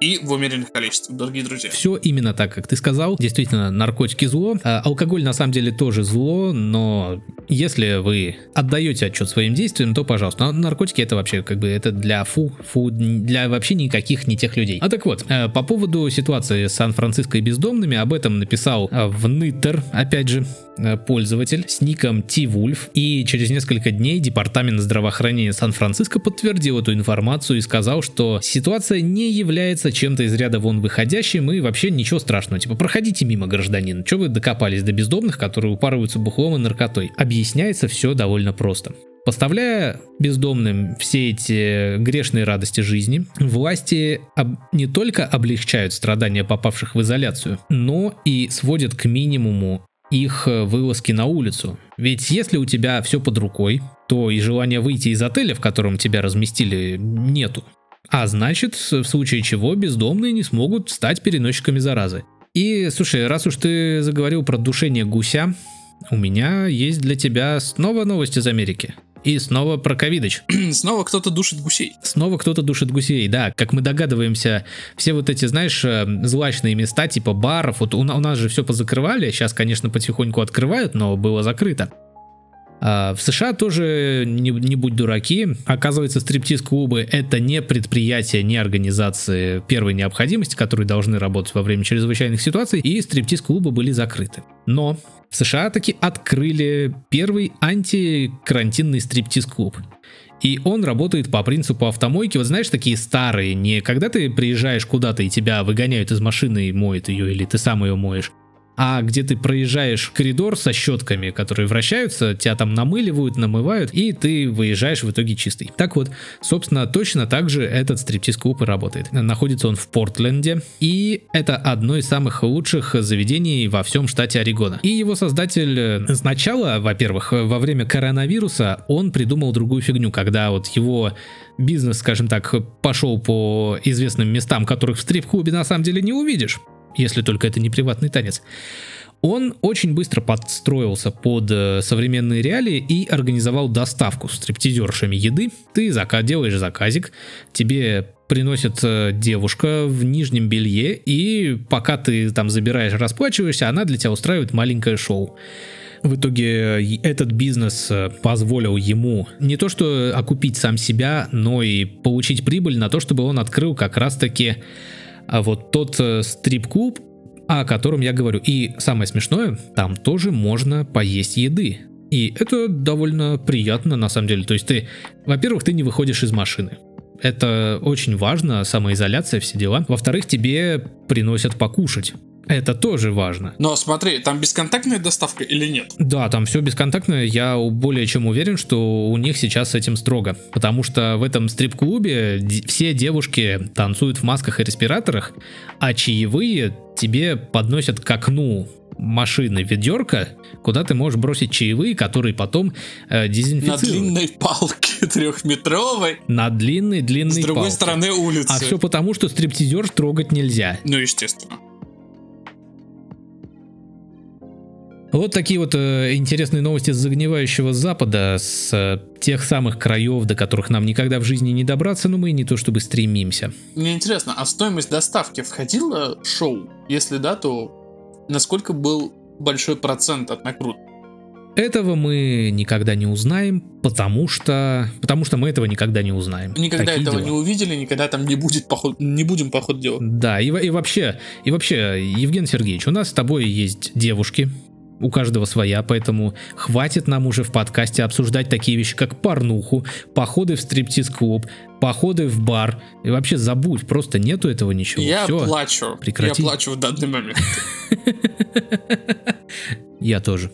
и в умеренных количествах, дорогие друзья. Все именно так, как ты сказал. Действительно, наркотики зло. А, алкоголь на самом деле тоже зло, но если вы отдаете отчет своим действиям, то пожалуйста. Но наркотики это вообще как бы это для фу, фу, для вообще никаких не тех людей. А так вот, э, по поводу ситуации с Сан-Франциско и бездомными, об этом написал э, в Ниттер, опять же, э, пользователь с ником T-Wolf. И через несколько дней департамент здравоохранения Сан-Франциско подтвердил эту информацию и сказал, что ситуация не является чем-то из ряда вон выходящим и вообще ничего страшного. Типа, проходите мимо, гражданин. Че вы докопались до бездомных, которые упарываются бухлом и наркотой? Объясняется все довольно просто. Поставляя бездомным все эти грешные радости жизни, власти об- не только облегчают страдания попавших в изоляцию, но и сводят к минимуму их э, вылазки на улицу. Ведь если у тебя все под рукой, то и желания выйти из отеля, в котором тебя разместили, нету. А значит, в случае чего бездомные не смогут стать переносчиками заразы. И, слушай, раз уж ты заговорил про душение гуся, у меня есть для тебя снова новость из Америки. И снова про ковидоч. Снова кто-то душит гусей. Снова кто-то душит гусей, да. Как мы догадываемся, все вот эти, знаешь, э, злачные места типа баров, вот у, у нас же все позакрывали, сейчас, конечно, потихоньку открывают, но было закрыто. А в США тоже не, не будь дураки. Оказывается, стриптиз-клубы это не предприятия, не организации первой необходимости, которые должны работать во время чрезвычайных ситуаций, и стриптиз-клубы были закрыты. Но в США таки открыли первый антикарантинный стриптиз-клуб. И он работает по принципу автомойки. Вот знаешь, такие старые, не когда ты приезжаешь куда-то и тебя выгоняют из машины и моют ее, или ты сам ее моешь, а где ты проезжаешь коридор со щетками, которые вращаются, тебя там намыливают, намывают, и ты выезжаешь в итоге чистый. Так вот, собственно, точно так же этот стриптиз-клуб и работает. Находится он в Портленде, и это одно из самых лучших заведений во всем штате Орегона. И его создатель э, сначала, во-первых, во время коронавируса он придумал другую фигню, когда вот его бизнес, скажем так, пошел по известным местам, которых в стрип-клубе на самом деле не увидишь если только это не приватный танец. Он очень быстро подстроился под э, современные реалии и организовал доставку с стриптизершами еды. Ты зака делаешь заказик, тебе приносит э, девушка в нижнем белье, и пока ты там забираешь, расплачиваешься, она для тебя устраивает маленькое шоу. В итоге э, этот бизнес позволил ему не то что окупить сам себя, но и получить прибыль на то, чтобы он открыл как раз-таки а вот тот э, стрип-клуб, о котором я говорю. И самое смешное, там тоже можно поесть еды. И это довольно приятно на самом деле. То есть ты, во-первых, ты не выходишь из машины. Это очень важно, самоизоляция, все дела. Во-вторых, тебе приносят покушать. Это тоже важно. Но смотри, там бесконтактная доставка или нет? Да, там все бесконтактное. Я более чем уверен, что у них сейчас с этим строго. Потому что в этом стрип-клубе все девушки танцуют в масках и респираторах, а чаевые тебе подносят к окну машины ведерко, куда ты можешь бросить чаевые, которые потом э, дезинфицируют. На длинной палке трехметровой. На длинной длинной. С другой палке. стороны улицы. А все потому, что стриптизер трогать нельзя. Ну естественно. Вот такие вот э, интересные новости с загнивающего Запада, с э, тех самых краев, до которых нам никогда в жизни не добраться, но мы не то чтобы стремимся. Мне интересно, а стоимость доставки входила шоу? Если да, то насколько был большой процент от накрутки? Этого мы никогда не узнаем, потому что, потому что мы этого никогда не узнаем. Никогда Такие этого дела. не увидели, никогда там не будет поход, не будем поход делать. Да, и, и вообще, и вообще, Евген Сергеевич, у нас с тобой есть девушки, у каждого своя, поэтому хватит нам уже в подкасте обсуждать такие вещи, как порнуху, походы в стриптиз-клуб, походы в бар. И вообще забудь, просто нету этого ничего. я Всё. плачу. прекрати. Я плачу в данный момент. Я тоже.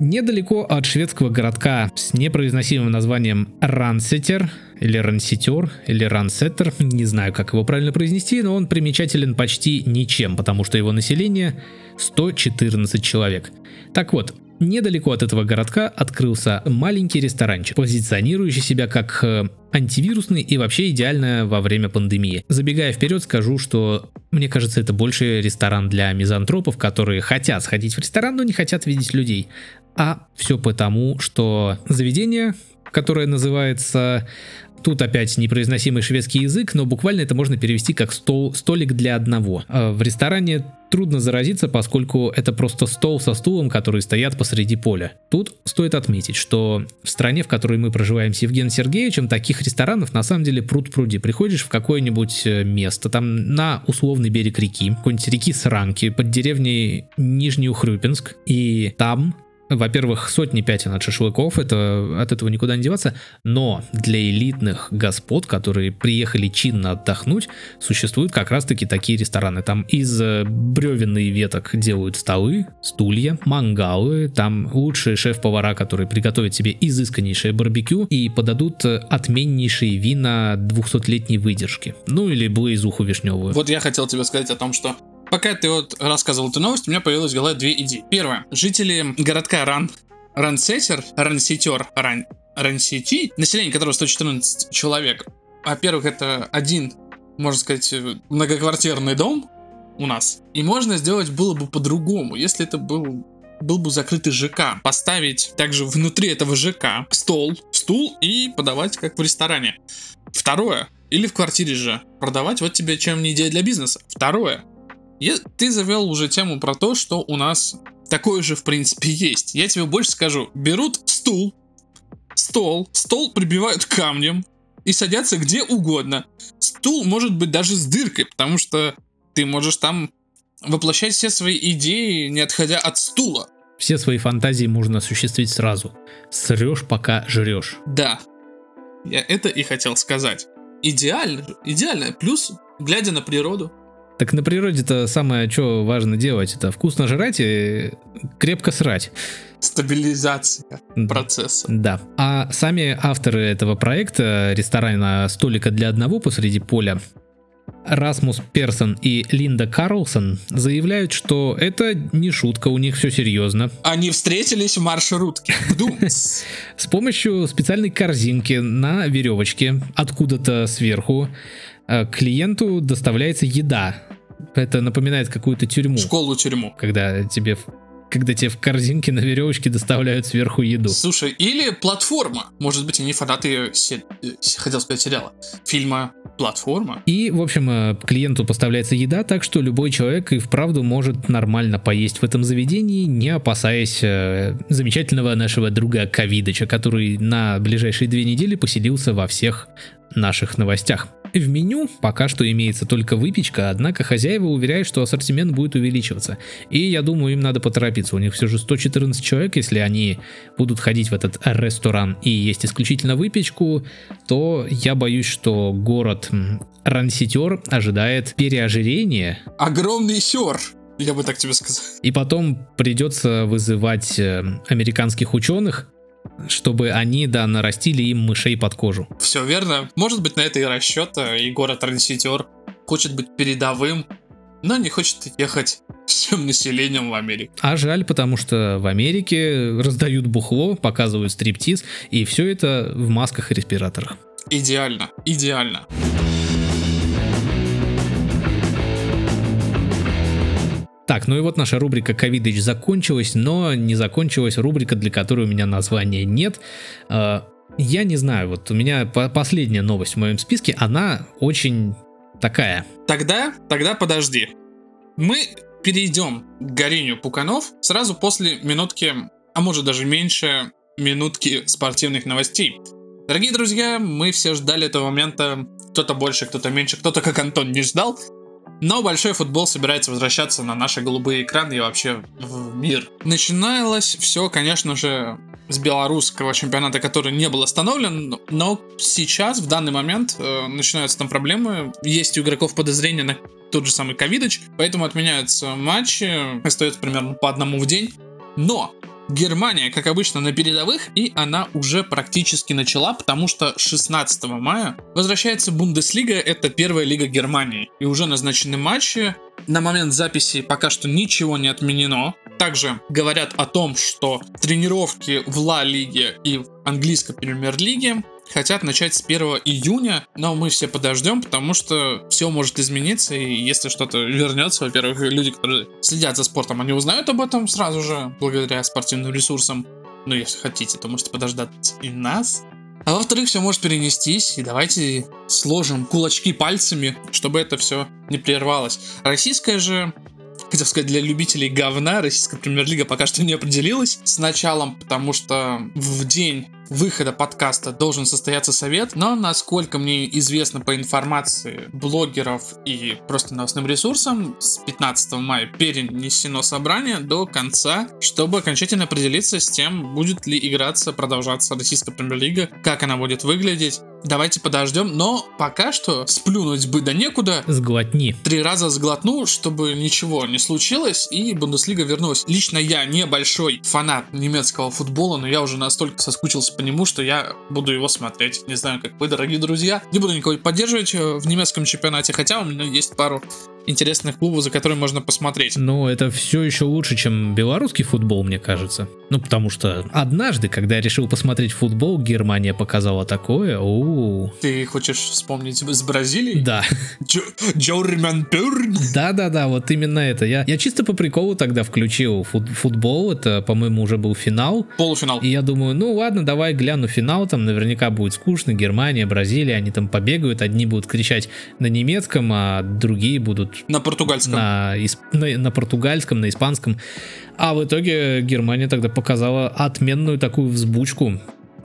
Недалеко от шведского городка с непроизносимым названием Рансетер, или Ранситер, или Рансеттер, не знаю, как его правильно произнести, но он примечателен почти ничем, потому что его население 114 человек. Так вот, недалеко от этого городка открылся маленький ресторанчик, позиционирующий себя как э, антивирусный и вообще идеально во время пандемии. Забегая вперед, скажу, что мне кажется, это больше ресторан для мизантропов, которые хотят сходить в ресторан, но не хотят видеть людей. А все потому, что заведение, которое называется Тут опять непроизносимый шведский язык, но буквально это можно перевести как стол, столик для одного. А В ресторане трудно заразиться, поскольку это просто стол со стулом, которые стоят посреди поля. Тут стоит отметить, что в стране, в которой мы проживаем с Евгением Сергеевичем, таких ресторанов на самом деле пруд пруди. Приходишь в какое-нибудь э, место, там на условный берег реки, какой-нибудь реки Сранки, под деревней Нижнеухрюпинск, и там во-первых, сотни пятен от шашлыков, это от этого никуда не деваться, но для элитных господ, которые приехали чинно отдохнуть, существуют как раз-таки такие рестораны. Там из э, бревен и веток делают столы, стулья, мангалы, там лучшие шеф-повара, которые приготовят себе изысканнейшее барбекю и подадут э, отменнейшие вина 200-летней выдержки. Ну или блейзуху вишневую. Вот я хотел тебе сказать о том, что пока ты вот рассказывал эту новость, у меня появилась в голове две идеи. Первое. Жители городка Ран, Рансетер, Ранситер, Ран, Рансити, население которого 114 человек. Во-первых, это один, можно сказать, многоквартирный дом у нас. И можно сделать было бы по-другому, если это был был бы закрытый ЖК. Поставить также внутри этого ЖК стол, стул и подавать как в ресторане. Второе. Или в квартире же. Продавать вот тебе чем не идея для бизнеса. Второе. Я, ты завел уже тему про то, что у нас такое же в принципе есть. Я тебе больше скажу. Берут стул, стол, стол прибивают камнем и садятся где угодно. Стул может быть даже с дыркой, потому что ты можешь там воплощать все свои идеи, не отходя от стула. Все свои фантазии можно осуществить сразу. Срешь, пока жрешь. Да, я это и хотел сказать. Идеально, идеально. Плюс, глядя на природу. Так на природе-то самое, что важно делать, это вкусно жрать и крепко срать. Стабилизация процесса. Да. А сами авторы этого проекта, ресторана «Столика для одного посреди поля», Расмус Персон и Линда Карлсон заявляют, что это не шутка, у них все серьезно. Они встретились в маршрутке. С помощью специальной корзинки на веревочке откуда-то сверху э, клиенту доставляется еда. Это напоминает какую-то тюрьму. Школу-тюрьму. Когда тебе когда тебе в корзинке на веревочке доставляют сверху еду. Слушай, или платформа. Может быть, они фанаты, се- э, хотел сказать, сериала. Фильма «Платформа». И, в общем, э, клиенту поставляется еда, так что любой человек и вправду может нормально поесть в этом заведении, не опасаясь э, замечательного нашего друга Ковидыча, который на ближайшие две недели поселился во всех наших новостях. В меню пока что имеется только выпечка, однако хозяева уверяют, что ассортимент будет увеличиваться. И я думаю, им надо поторопиться. У них все же 114 человек, если они будут ходить в этот ресторан и есть исключительно выпечку, то я боюсь, что город Ранситер ожидает переожирения. Огромный сер. Я бы так тебе сказал. И потом придется вызывать э, американских ученых, чтобы они, да, нарастили им мышей под кожу. Все верно. Может быть, на это и расчет, и город Транситер хочет быть передовым, но не хочет ехать всем населением в Америку. А жаль, потому что в Америке раздают бухло, показывают стриптиз, и все это в масках и респираторах. Идеально, идеально. Так, ну и вот наша рубрика «Ковидыч» закончилась, но не закончилась рубрика, для которой у меня названия нет. А, я не знаю, вот у меня последняя новость в моем списке, она очень такая. Тогда, тогда подожди. Мы перейдем к Горению Пуканов сразу после минутки, а может даже меньше минутки спортивных новостей. Дорогие друзья, мы все ждали этого момента, кто-то больше, кто-то меньше, кто-то как Антон не ждал, но большой футбол собирается возвращаться на наши голубые экраны и вообще в мир. Начиналось все, конечно же, с белорусского чемпионата, который не был остановлен, но сейчас, в данный момент, э, начинаются там проблемы. Есть у игроков подозрения на тот же самый ковидоч, поэтому отменяются матчи, остается примерно по одному в день. Но Германия, как обычно, на передовых, и она уже практически начала, потому что 16 мая возвращается Бундеслига, это первая лига Германии, и уже назначены матчи. На момент записи пока что ничего не отменено. Также говорят о том, что тренировки в Ла Лиге и в английской премьер-лиге хотят начать с 1 июня, но мы все подождем, потому что все может измениться, и если что-то вернется, во-первых, люди, которые следят за спортом, они узнают об этом сразу же, благодаря спортивным ресурсам. Но если хотите, то можете подождать и нас. А во-вторых, все может перенестись, и давайте сложим кулачки пальцами, чтобы это все не прервалось. Российская же хотел сказать, для любителей говна российская премьер-лига пока что не определилась с началом, потому что в день выхода подкаста должен состояться совет, но насколько мне известно по информации блогеров и просто новостным ресурсам, с 15 мая перенесено собрание до конца, чтобы окончательно определиться с тем, будет ли играться, продолжаться российская премьер-лига, как она будет выглядеть. Давайте подождем, но пока что сплюнуть бы да некуда. Сглотни. Три раза сглотну, чтобы ничего не случилось, и Бундеслига вернулась. Лично я небольшой фанат немецкого футбола, но я уже настолько соскучился по нему, что я буду его смотреть. Не знаю, как вы, дорогие друзья. Не буду никого поддерживать э, в немецком чемпионате, хотя у меня есть пару интересных клубов, за которыми можно посмотреть. Но это все еще лучше, чем белорусский футбол, мне кажется. Ну, потому что однажды, когда я решил посмотреть футбол, Германия показала такое. -у, Ты хочешь вспомнить с Бразилией? Да. Джорман Пюрн? Да-да-да, вот именно это. Я, я чисто по приколу тогда включил фут, футбол. Это, по-моему, уже был финал. Полуфинал. И я думаю, ну ладно, давай гляну финал. Там наверняка будет скучно. Германия, Бразилия, они там побегают. Одни будут кричать на немецком, а другие будут на португальском. На, на, на португальском, на испанском. А в итоге Германия тогда показала отменную такую взбучку.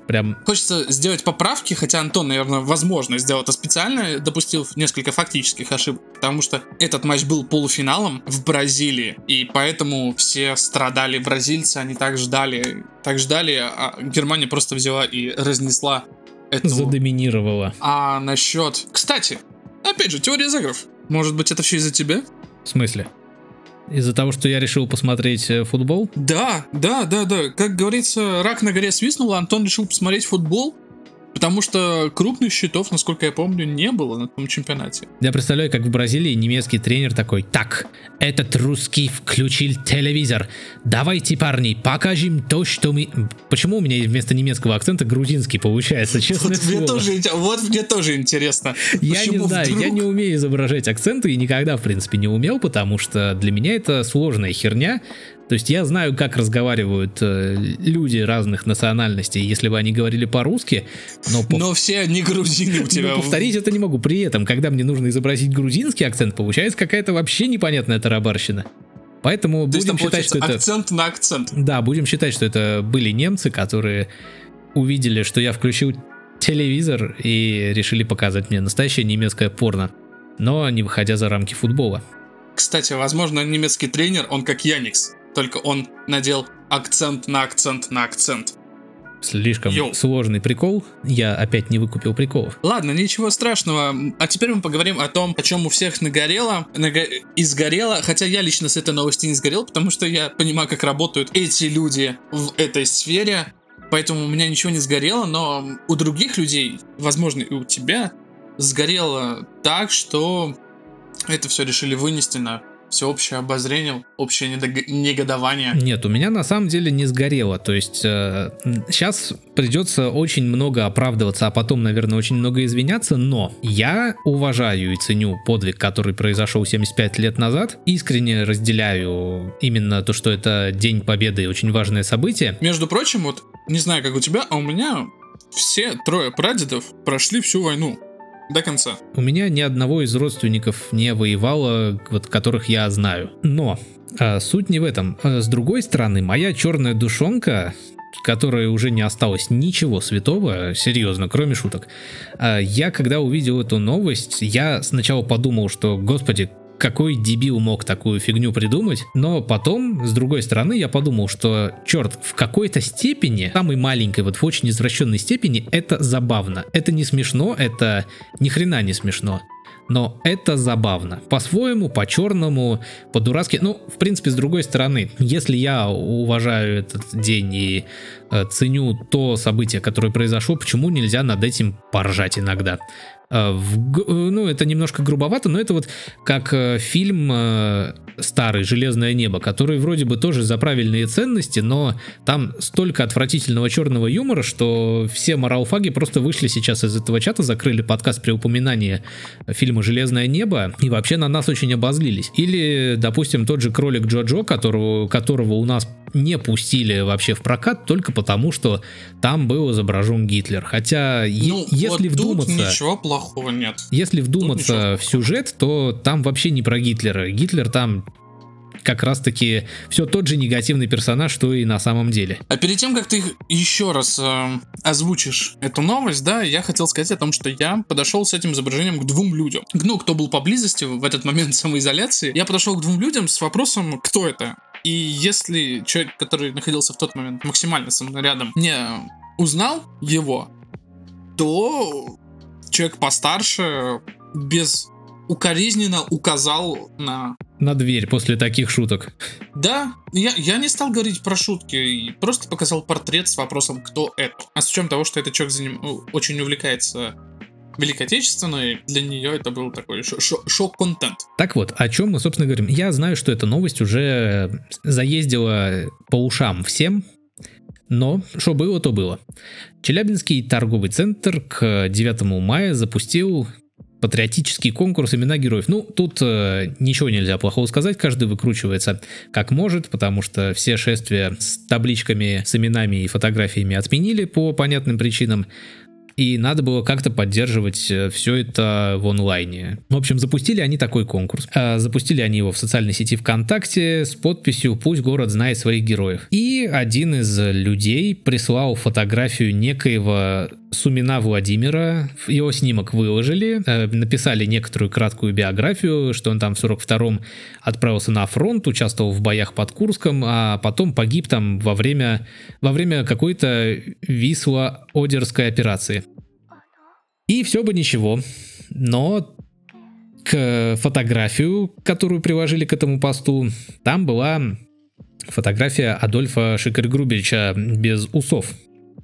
Прям... Хочется сделать поправки, хотя Антон, наверное, возможно, сделал это специально, допустил несколько фактических ошибок, потому что этот матч был полуфиналом в Бразилии, и поэтому все страдали бразильцы, они так ждали, так ждали, а Германия просто взяла и разнесла эту... Задоминировала. А насчет... Кстати, опять же, теория заигров. Может быть, это все из-за тебя? В смысле? Из-за того, что я решил посмотреть э, футбол? Да, да, да, да. Как говорится, рак на горе свистнул, а Антон решил посмотреть футбол. Потому что крупных счетов, насколько я помню, не было на том чемпионате. Я представляю, как в Бразилии немецкий тренер такой, так, этот русский включил телевизор. Давайте, парни, покажем то, что мы... Почему у меня вместо немецкого акцента грузинский получается, честно вот слово? Мне тоже, вот мне тоже интересно. Я не знаю, вдруг? я не умею изображать акценты и никогда, в принципе, не умел, потому что для меня это сложная херня. То есть я знаю, как разговаривают э, люди разных национальностей, если бы они говорили по-русски, но... Пов... Но все они грузины у тебя. Но повторить это не могу. При этом, когда мне нужно изобразить грузинский акцент, получается какая-то вообще непонятная тарабарщина. Поэтому То будем считать, что это... акцент на акцент. Да, будем считать, что это были немцы, которые увидели, что я включил телевизор и решили показать мне настоящее немецкое порно, но не выходя за рамки футбола. Кстати, возможно, немецкий тренер, он как Яникс, только он надел акцент на акцент на акцент. Слишком Йоу. сложный прикол. Я опять не выкупил приколов. Ладно, ничего страшного. А теперь мы поговорим о том, о чем у всех нагорело нага... и сгорело. Хотя я лично с этой новости не сгорел, потому что я понимаю, как работают эти люди в этой сфере. Поэтому у меня ничего не сгорело, но у других людей, возможно, и у тебя, сгорело так, что это все решили вынести на всеобщее обозрение, общее негодование. Нет, у меня на самом деле не сгорело. То есть э, сейчас придется очень много оправдываться, а потом, наверное, очень много извиняться, но я уважаю и ценю подвиг, который произошел 75 лет назад. Искренне разделяю именно то, что это День Победы и очень важное событие. Между прочим, вот не знаю, как у тебя, а у меня все трое прадедов прошли всю войну до конца. У меня ни одного из родственников не воевало, вот которых я знаю. Но а, суть не в этом. А, с другой стороны, моя черная душонка которой уже не осталось ничего святого, серьезно, кроме шуток. А, я, когда увидел эту новость, я сначала подумал, что, господи, какой дебил мог такую фигню придумать, но потом, с другой стороны, я подумал, что, черт, в какой-то степени, самой маленькой, вот в очень извращенной степени, это забавно. Это не смешно, это ни хрена не смешно. Но это забавно. По-своему, по-черному, по-дурацки. Ну, в принципе, с другой стороны, если я уважаю этот день и э, ценю то событие, которое произошло, почему нельзя над этим поржать иногда? Э, в, э, ну, это немножко грубовато, но это вот как э, фильм старый «Железное небо», который вроде бы тоже за правильные ценности, но там столько отвратительного черного юмора, что все моралфаги просто вышли сейчас из этого чата, закрыли подкаст при упоминании фильма «Железное небо» и вообще на нас очень обозлились. Или, допустим, тот же кролик Джо-Джо, которого, которого у нас не пустили вообще в прокат только потому, что там был изображен Гитлер. Хотя, ну, если вот вдуматься... ничего плохого нет. Если вдуматься в сюжет, то там вообще не про Гитлера. Гитлер там как раз-таки все тот же негативный персонаж, что и на самом деле. А перед тем, как ты еще раз э, озвучишь эту новость, да, я хотел сказать о том, что я подошел с этим изображением к двум людям. Ну, кто был поблизости в этот момент самоизоляции, я подошел к двум людям с вопросом, кто это? И если человек, который находился в тот момент максимально со мной рядом, не узнал его, то человек постарше без укоризненно указал на... На дверь после таких шуток. Да, я, я не стал говорить про шутки, просто показал портрет с вопросом, кто это. А с учетом того, что этот человек за ним очень увлекается Великой Отечественной, для нее это был такой шок-контент. Так вот, о чем мы, собственно, говорим. Я знаю, что эта новость уже заездила по ушам всем, но что было, то было. Челябинский торговый центр к 9 мая запустил патриотический конкурс имена героев. Ну, тут э, ничего нельзя плохого сказать, каждый выкручивается как может, потому что все шествия с табличками, с именами и фотографиями отменили по понятным причинам и надо было как-то поддерживать э, все это в онлайне. В общем, запустили они такой конкурс. А, запустили они его в социальной сети ВКонтакте с подписью «Пусть город знает своих героев». И один из людей прислал фотографию некоего Сумина Владимира, его снимок выложили, э, написали некоторую краткую биографию, что он там в 42-м отправился на фронт, участвовал в боях под Курском, а потом погиб там во время, во время какой-то Висло-Одерской операции. И все бы ничего, но к фотографию, которую приложили к этому посту, там была фотография Адольфа Шикаргрубича без усов.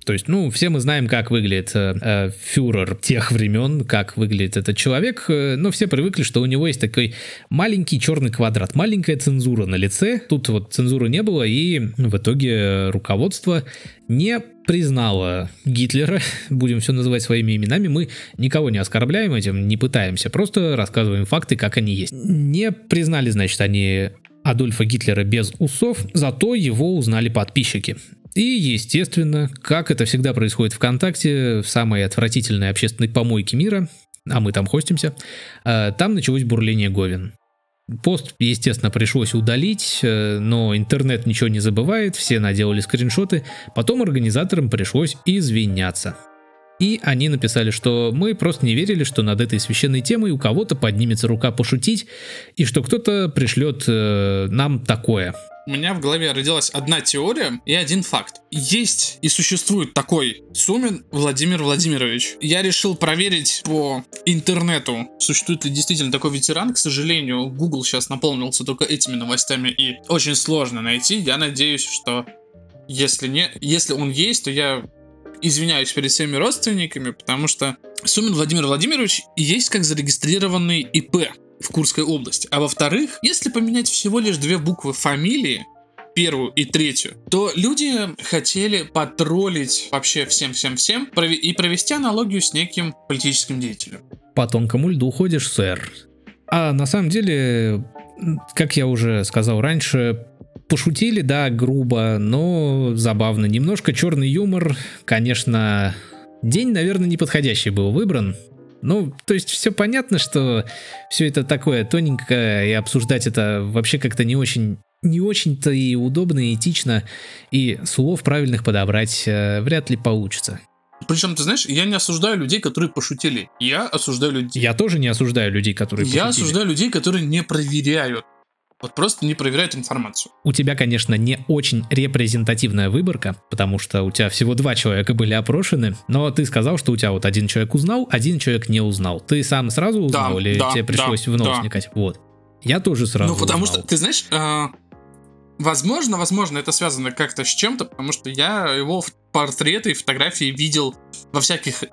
То есть, ну, все мы знаем, как выглядит э, э, фюрер тех времен, как выглядит этот человек, э, но все привыкли, что у него есть такой маленький черный квадрат, маленькая цензура на лице. Тут вот цензуры не было, и в итоге руководство не признало Гитлера, будем все называть своими именами, мы никого не оскорбляем этим, не пытаемся, просто рассказываем факты, как они есть. Не признали, значит, они Адольфа Гитлера без усов, зато его узнали подписчики. И, естественно, как это всегда происходит ВКонтакте, в самой отвратительной общественной помойке мира, а мы там хостимся, э, там началось бурление Говен. Пост, естественно, пришлось удалить, э, но интернет ничего не забывает, все наделали скриншоты, потом организаторам пришлось извиняться. И они написали, что мы просто не верили, что над этой священной темой у кого-то поднимется рука пошутить, и что кто-то пришлет э, нам такое. У меня в голове родилась одна теория и один факт. Есть и существует такой Сумин Владимир Владимирович. Я решил проверить по интернету, существует ли действительно такой ветеран. К сожалению, Google сейчас наполнился только этими новостями и очень сложно найти. Я надеюсь, что если, не, если он есть, то я извиняюсь перед всеми родственниками, потому что Сумин Владимир Владимирович есть как зарегистрированный ИП в Курской области. А во-вторых, если поменять всего лишь две буквы фамилии, первую и третью, то люди хотели потроллить вообще всем-всем-всем и провести аналогию с неким политическим деятелем. По тонкому льду ходишь, сэр. А на самом деле, как я уже сказал раньше, пошутили, да, грубо, но забавно. Немножко черный юмор, конечно, день, наверное, неподходящий был выбран. Ну, то есть все понятно, что все это такое тоненькое, и обсуждать это вообще как-то не очень не очень-то и удобно, и этично, и слов правильных подобрать э, вряд ли получится. Причем, ты знаешь, я не осуждаю людей, которые пошутили. Я осуждаю людей. Я тоже не осуждаю людей, которые я пошутили. Я осуждаю людей, которые не проверяют вот просто не проверяет информацию. У тебя, конечно, не очень репрезентативная выборка, потому что у тебя всего два человека были опрошены, но ты сказал, что у тебя вот один человек узнал, один человек не узнал. Ты сам сразу узнал да, или да, тебе пришлось да, вновь да. вникать? Вот. Я тоже сразу Ну, потому узнал. что, ты знаешь, э, возможно, возможно, это связано как-то с чем-то, потому что я его портреты и фотографии видел во всяких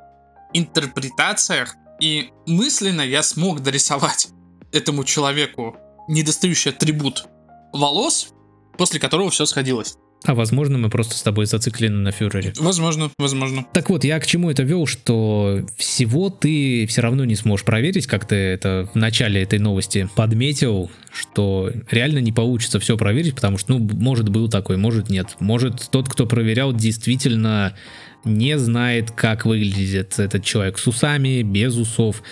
интерпретациях, и мысленно я смог дорисовать этому человеку недостающий атрибут волос, после которого все сходилось. А возможно, мы просто с тобой зациклены на фюрере. Возможно, возможно. Так вот, я к чему это вел, что всего ты все равно не сможешь проверить, как ты это в начале этой новости подметил, что реально не получится все проверить, потому что, ну, может был такой, может нет. Может тот, кто проверял, действительно не знает, как выглядит этот человек с усами, без усов.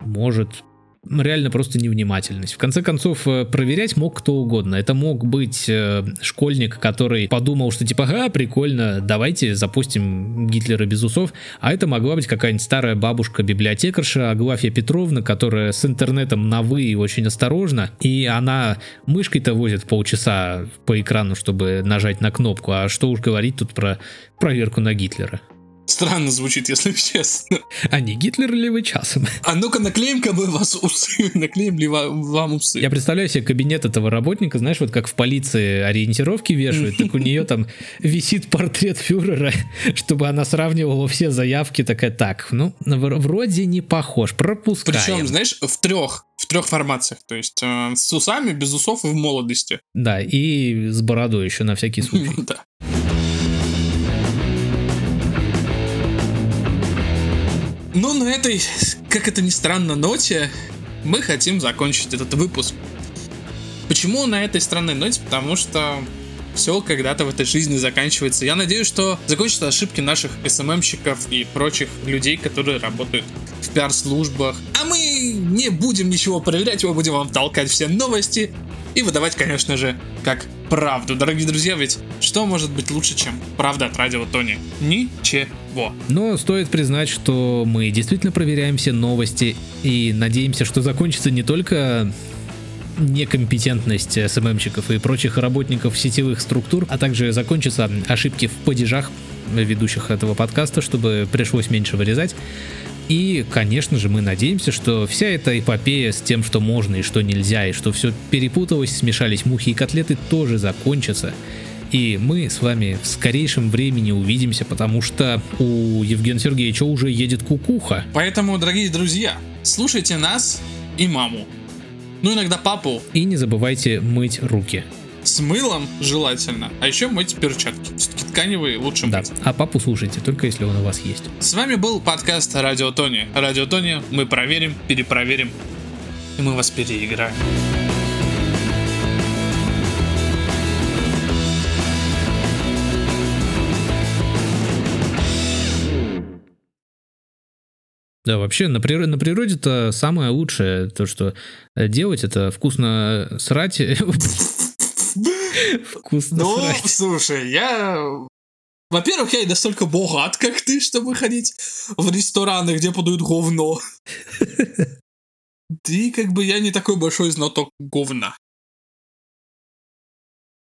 Может, реально просто невнимательность. В конце концов, э, проверять мог кто угодно. Это мог быть э, школьник, который подумал, что типа, ага, прикольно, давайте запустим Гитлера без усов. А это могла быть какая-нибудь старая бабушка-библиотекарша Аглафья Петровна, которая с интернетом на «вы» и очень осторожно. И она мышкой-то возит полчаса по экрану, чтобы нажать на кнопку. А что уж говорить тут про проверку на Гитлера. Странно звучит, если честно. А не Гитлер ли вы часом? А ну-ка наклеим-ка мы вас усы. Наклеим ли вам усы? Я представляю себе кабинет этого работника, знаешь, вот как в полиции ориентировки вешают, так у нее там висит портрет фюрера, чтобы она сравнивала все заявки, такая, так, ну, вроде не похож, пропускаем. Причем, знаешь, в трех в трех формациях, то есть э, с усами, без усов и в молодости. Да, и с бородой еще на всякий случай. Да. Ну, на этой, как это ни странно, ноте мы хотим закончить этот выпуск. Почему на этой странной ноте? Потому что все когда-то в этой жизни заканчивается. Я надеюсь, что закончатся ошибки наших СММщиков и прочих людей, которые работают в пиар-службах. А мы не будем ничего проверять, мы будем вам толкать все новости и выдавать, конечно же, как правду. Дорогие друзья, ведь что может быть лучше, чем правда от радио Тони? Ничего. Но стоит признать, что мы действительно проверяем все новости и надеемся, что закончится не только некомпетентность СММщиков и прочих работников сетевых структур, а также закончатся ошибки в падежах ведущих этого подкаста, чтобы пришлось меньше вырезать. И, конечно же, мы надеемся, что вся эта эпопея с тем, что можно и что нельзя, и что все перепуталось, смешались мухи и котлеты, тоже закончится. И мы с вами в скорейшем времени увидимся, потому что у Евгения Сергеевича уже едет кукуха. Поэтому, дорогие друзья, слушайте нас и маму. Ну, иногда папу. И не забывайте мыть руки. С мылом желательно. А еще мыть перчатки. Все-таки тканевые лучше да. мыть. А папу слушайте, только если он у вас есть. С вами был подкаст Радио Тони. Радио Тони мы проверим, перепроверим, и мы вас переиграем. Да, вообще на, природе, на природе-то самое лучшее, то, что делать, это вкусно срать. Вкусно Ну, слушай, я во-первых, я не настолько богат, как ты, чтобы ходить в рестораны, где подают говно. И как бы я не такой большой знаток говна.